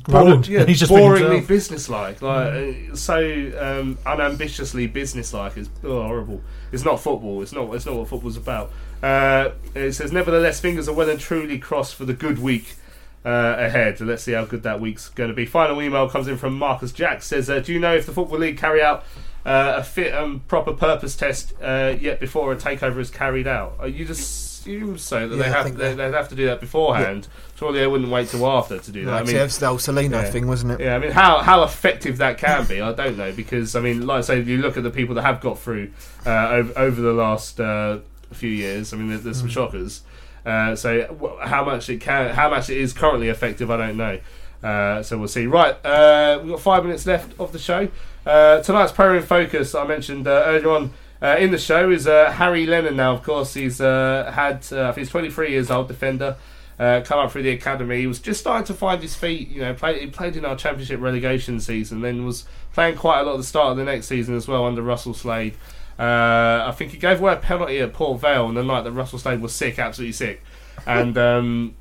F: Roland.
D: yeah,
F: He's just
D: boringly businesslike, like uh, so um, unambitiously businesslike. Is oh, horrible. It's not football. It's not. It's not what football's about. Uh, it says, nevertheless, fingers are well and truly crossed for the good week uh, ahead. Let's see how good that week's going to be. Final email comes in from Marcus Jack. Says, uh, do you know if the football league carry out uh, a fit and proper purpose test uh, yet before a takeover is carried out? Are you just assume so that
E: Yeah,
D: they have they, they'd have to do that beforehand. Surely they wouldn't wait till after to do that.
E: Like
D: I mean,
E: the Cellino
D: yeah.
E: thing, wasn't it?
D: Yeah, I mean, how how effective that can be, I don't know, because I mean, like I say, you look at the people that have got through uh, over, over the last uh, few years. I mean, there, there's some
E: Mm.
D: shockers. Uh, so, how much it can, how much it is currently effective, I don't know. Uh, so we'll see. Right, uh, we've got five minutes left of the show. Uh, tonight's Pro in Focus, I mentioned uh, earlier on uh, in the show, is uh, Harry Lennon. Now, of course, he's uh, had, uh, he's 23 years old, defender. Uh, come up through the academy. He was just starting to find his feet. You know, played, he played in our championship relegation season, then was playing quite a lot at the start of the next season as well under Russell Slade. Uh, I think he gave away a penalty at Port Vale on the night that Russell Slade was sick, absolutely sick. And um,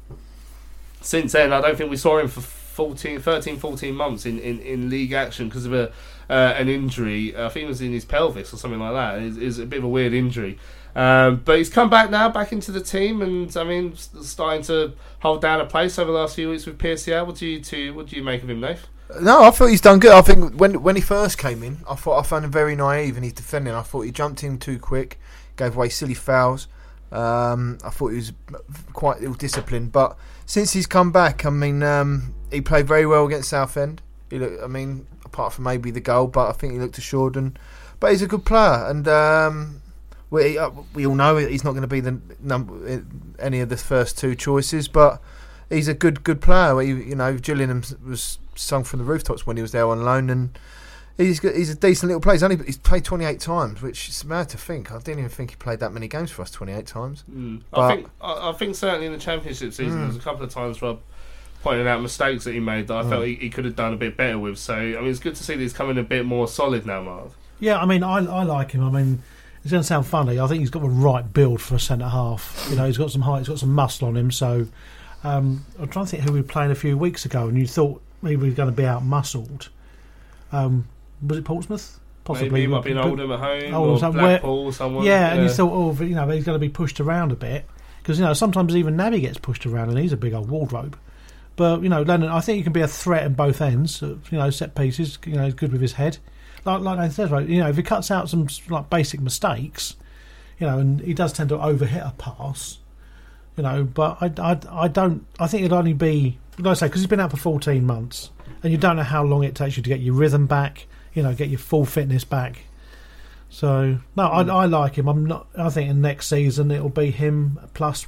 D: since then, I don't think we saw him for 14, 13, 14 months in, in, in league action because of a uh, an injury. I think it was in his pelvis or something like that. It's, it's a bit of a weird injury. Um, but he's come back now, back into the team, and I mean, starting to hold down a place over the last few weeks with PSL. What do you to, what do you make of him, Dave?
E: No, I thought he's done good. I think when when he first came in, I thought I found him very naive in his defending. I thought he jumped in too quick, gave away silly fouls. Um, I thought he was quite ill disciplined. But since he's come back, I mean, um, he played very well against Southend. He looked, I mean, apart from maybe the goal, but I think he looked assured and. But he's a good player, and um, we uh, we all know he's not going to be the number any of the first two choices. But he's a good good player. He, you know, Gillingham was sung from the rooftops when he was there on loan, and he's he's a decent little player. He's only he's played 28 times, which is mad to think. I didn't even think he played that many games for us 28 times.
D: Mm. I think I, I think certainly in the championship season,
E: Mm.
D: there was a couple of times where I pointed out mistakes that he made that I
E: Mm.
D: felt he, he could have done a bit better with. So I mean, it's good to see that he's coming a bit more solid now, Marv.
F: Yeah, I mean, I, I like him. I mean, it's going to sound funny. I think he's got the right build for a centre half. You know, he's got some height, he's got some muscle on him. So um, I'm trying to think who we played a few weeks ago, and you thought he was going to be out muscled. Um, was it Portsmouth?
D: Maybe it might be an Oldham at home
F: Oldham,
D: or
F: some-
D: Blackpool or someone.
F: Yeah, and you thought, oh, you know, he's going to be pushed around a bit because you know sometimes even Naby gets pushed around, and he's a big old wardrobe. But you know, Lennon, I think he can be a threat in both ends. uh, You know, set pieces. You know, good with his head. Like like says, right? You know, if he cuts out some like basic mistakes, you know, and he does tend to overhit a pass. You know, but I, I, I don't. I think it'd only be like I say because he's been out for fourteen months, and you don't know how long it takes you to get your rhythm back. You know, get your full fitness back. So no, I, I like him. I'm not. I think in next season it'll be him plus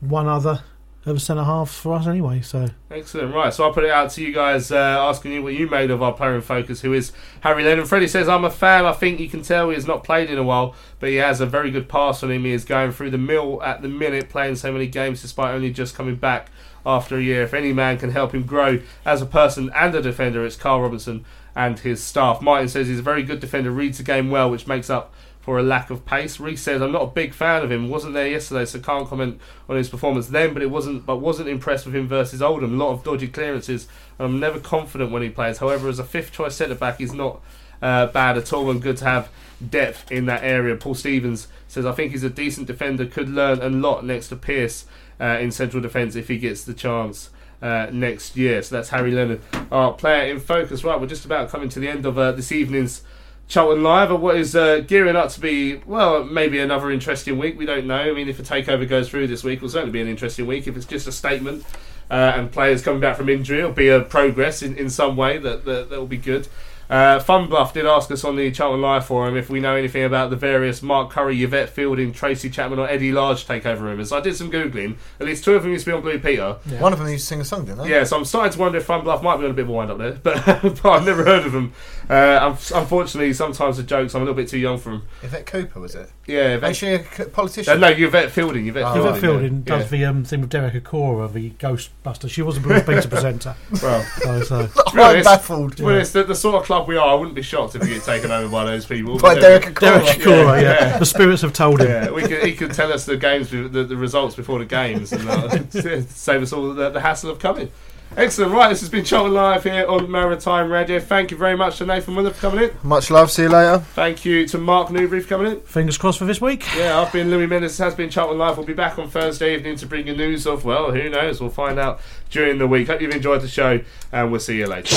F: one other of a centre half for us anyway. So
D: Excellent. Right, so I'll put it out to you guys, uh, asking you what you made of our player in focus, who is Harry Lennon. Freddie says, I'm a fan. I think you can tell he has not played in a while, but he has a very good pass on him. He is going through the mill at the minute, playing so many games despite only just coming back after a year. If any man can help him grow as a person and a defender, it's Carl Robinson and his staff. Martin says he's a very good defender, reads the game well, which makes up for a lack of pace. Reese says I'm not a big fan of him. Wasn't there yesterday, so can't comment on his performance then. But it wasn't. But wasn't impressed with him versus Oldham. A lot of dodgy clearances. I'm never confident when he plays. However, as a fifth choice centre back, he's not uh, bad at all, and good to have depth in that area. Paul Stevens says I think he's a decent defender. Could learn a lot next to Pearce uh, in central defence if he gets the chance. Uh, next year, so that's Harry Lennon, our player in focus. Right, we're just about coming to the end of uh, this evening's Charlton Live, or what is uh, gearing up to be, well, maybe another interesting week. We don't know. I mean, if a takeover goes through this week, it'll certainly be an interesting week. If it's just a statement uh, and players coming back from injury, it'll be a progress in, in some way that, that, that will be good. Uh, Fun Bluff did ask us on the Charlton Live forum if we know anything about the various Mark Curry, Yvette Fielding, Tracy Chapman, or Eddie Large takeover rumours. I did some googling. At least two of them used to be on Blue Peter.
E: One of them used to sing a song, didn't they?
D: Yeah, so I'm starting to wonder if Fun Bluff might be on a bit of a wind up there, but, but I've never heard of them. Uh, un- unfortunately, sometimes the jokes I'm a little bit too young for them.
E: Yvette Cooper was it?
D: Yeah,
E: Is
D: Yvette,
E: she a c- politician?
D: uh, no, Yvette Fielding. Yvette
E: Oh,
D: Fielding,
F: Yvette Fielding
D: yeah.
F: does the um, thing with Derek Acorah, the Ghostbuster. She was a Blue Peter presenter.
D: Well,
F: So, so.
D: to be honest- To be honest, the, the sort of club we are, I wouldn't be shocked if we get taken over by those people.
E: By
D: But
E: Derek
D: then-
E: Acorah.
F: Derek Acorah, yeah. The spirits have told him.
D: Yeah, we could, he could tell us the games, the, the results before the games, and uh, save us all the, the hassle of coming. Excellent. Right, this has been Charlton Live here on Maritime Radio. Thank you very much to Nathan Willer for coming in.
E: Much love. See you later.
D: Thank you to Mark Newbury for coming in.
F: Fingers crossed for this week.
D: Yeah, I've been Louis Mendes. This has been Charlton Live. We'll be back on Thursday evening to bring you news of, well, who knows? We'll find out during the week. Hope you've enjoyed the show, and we'll see you later.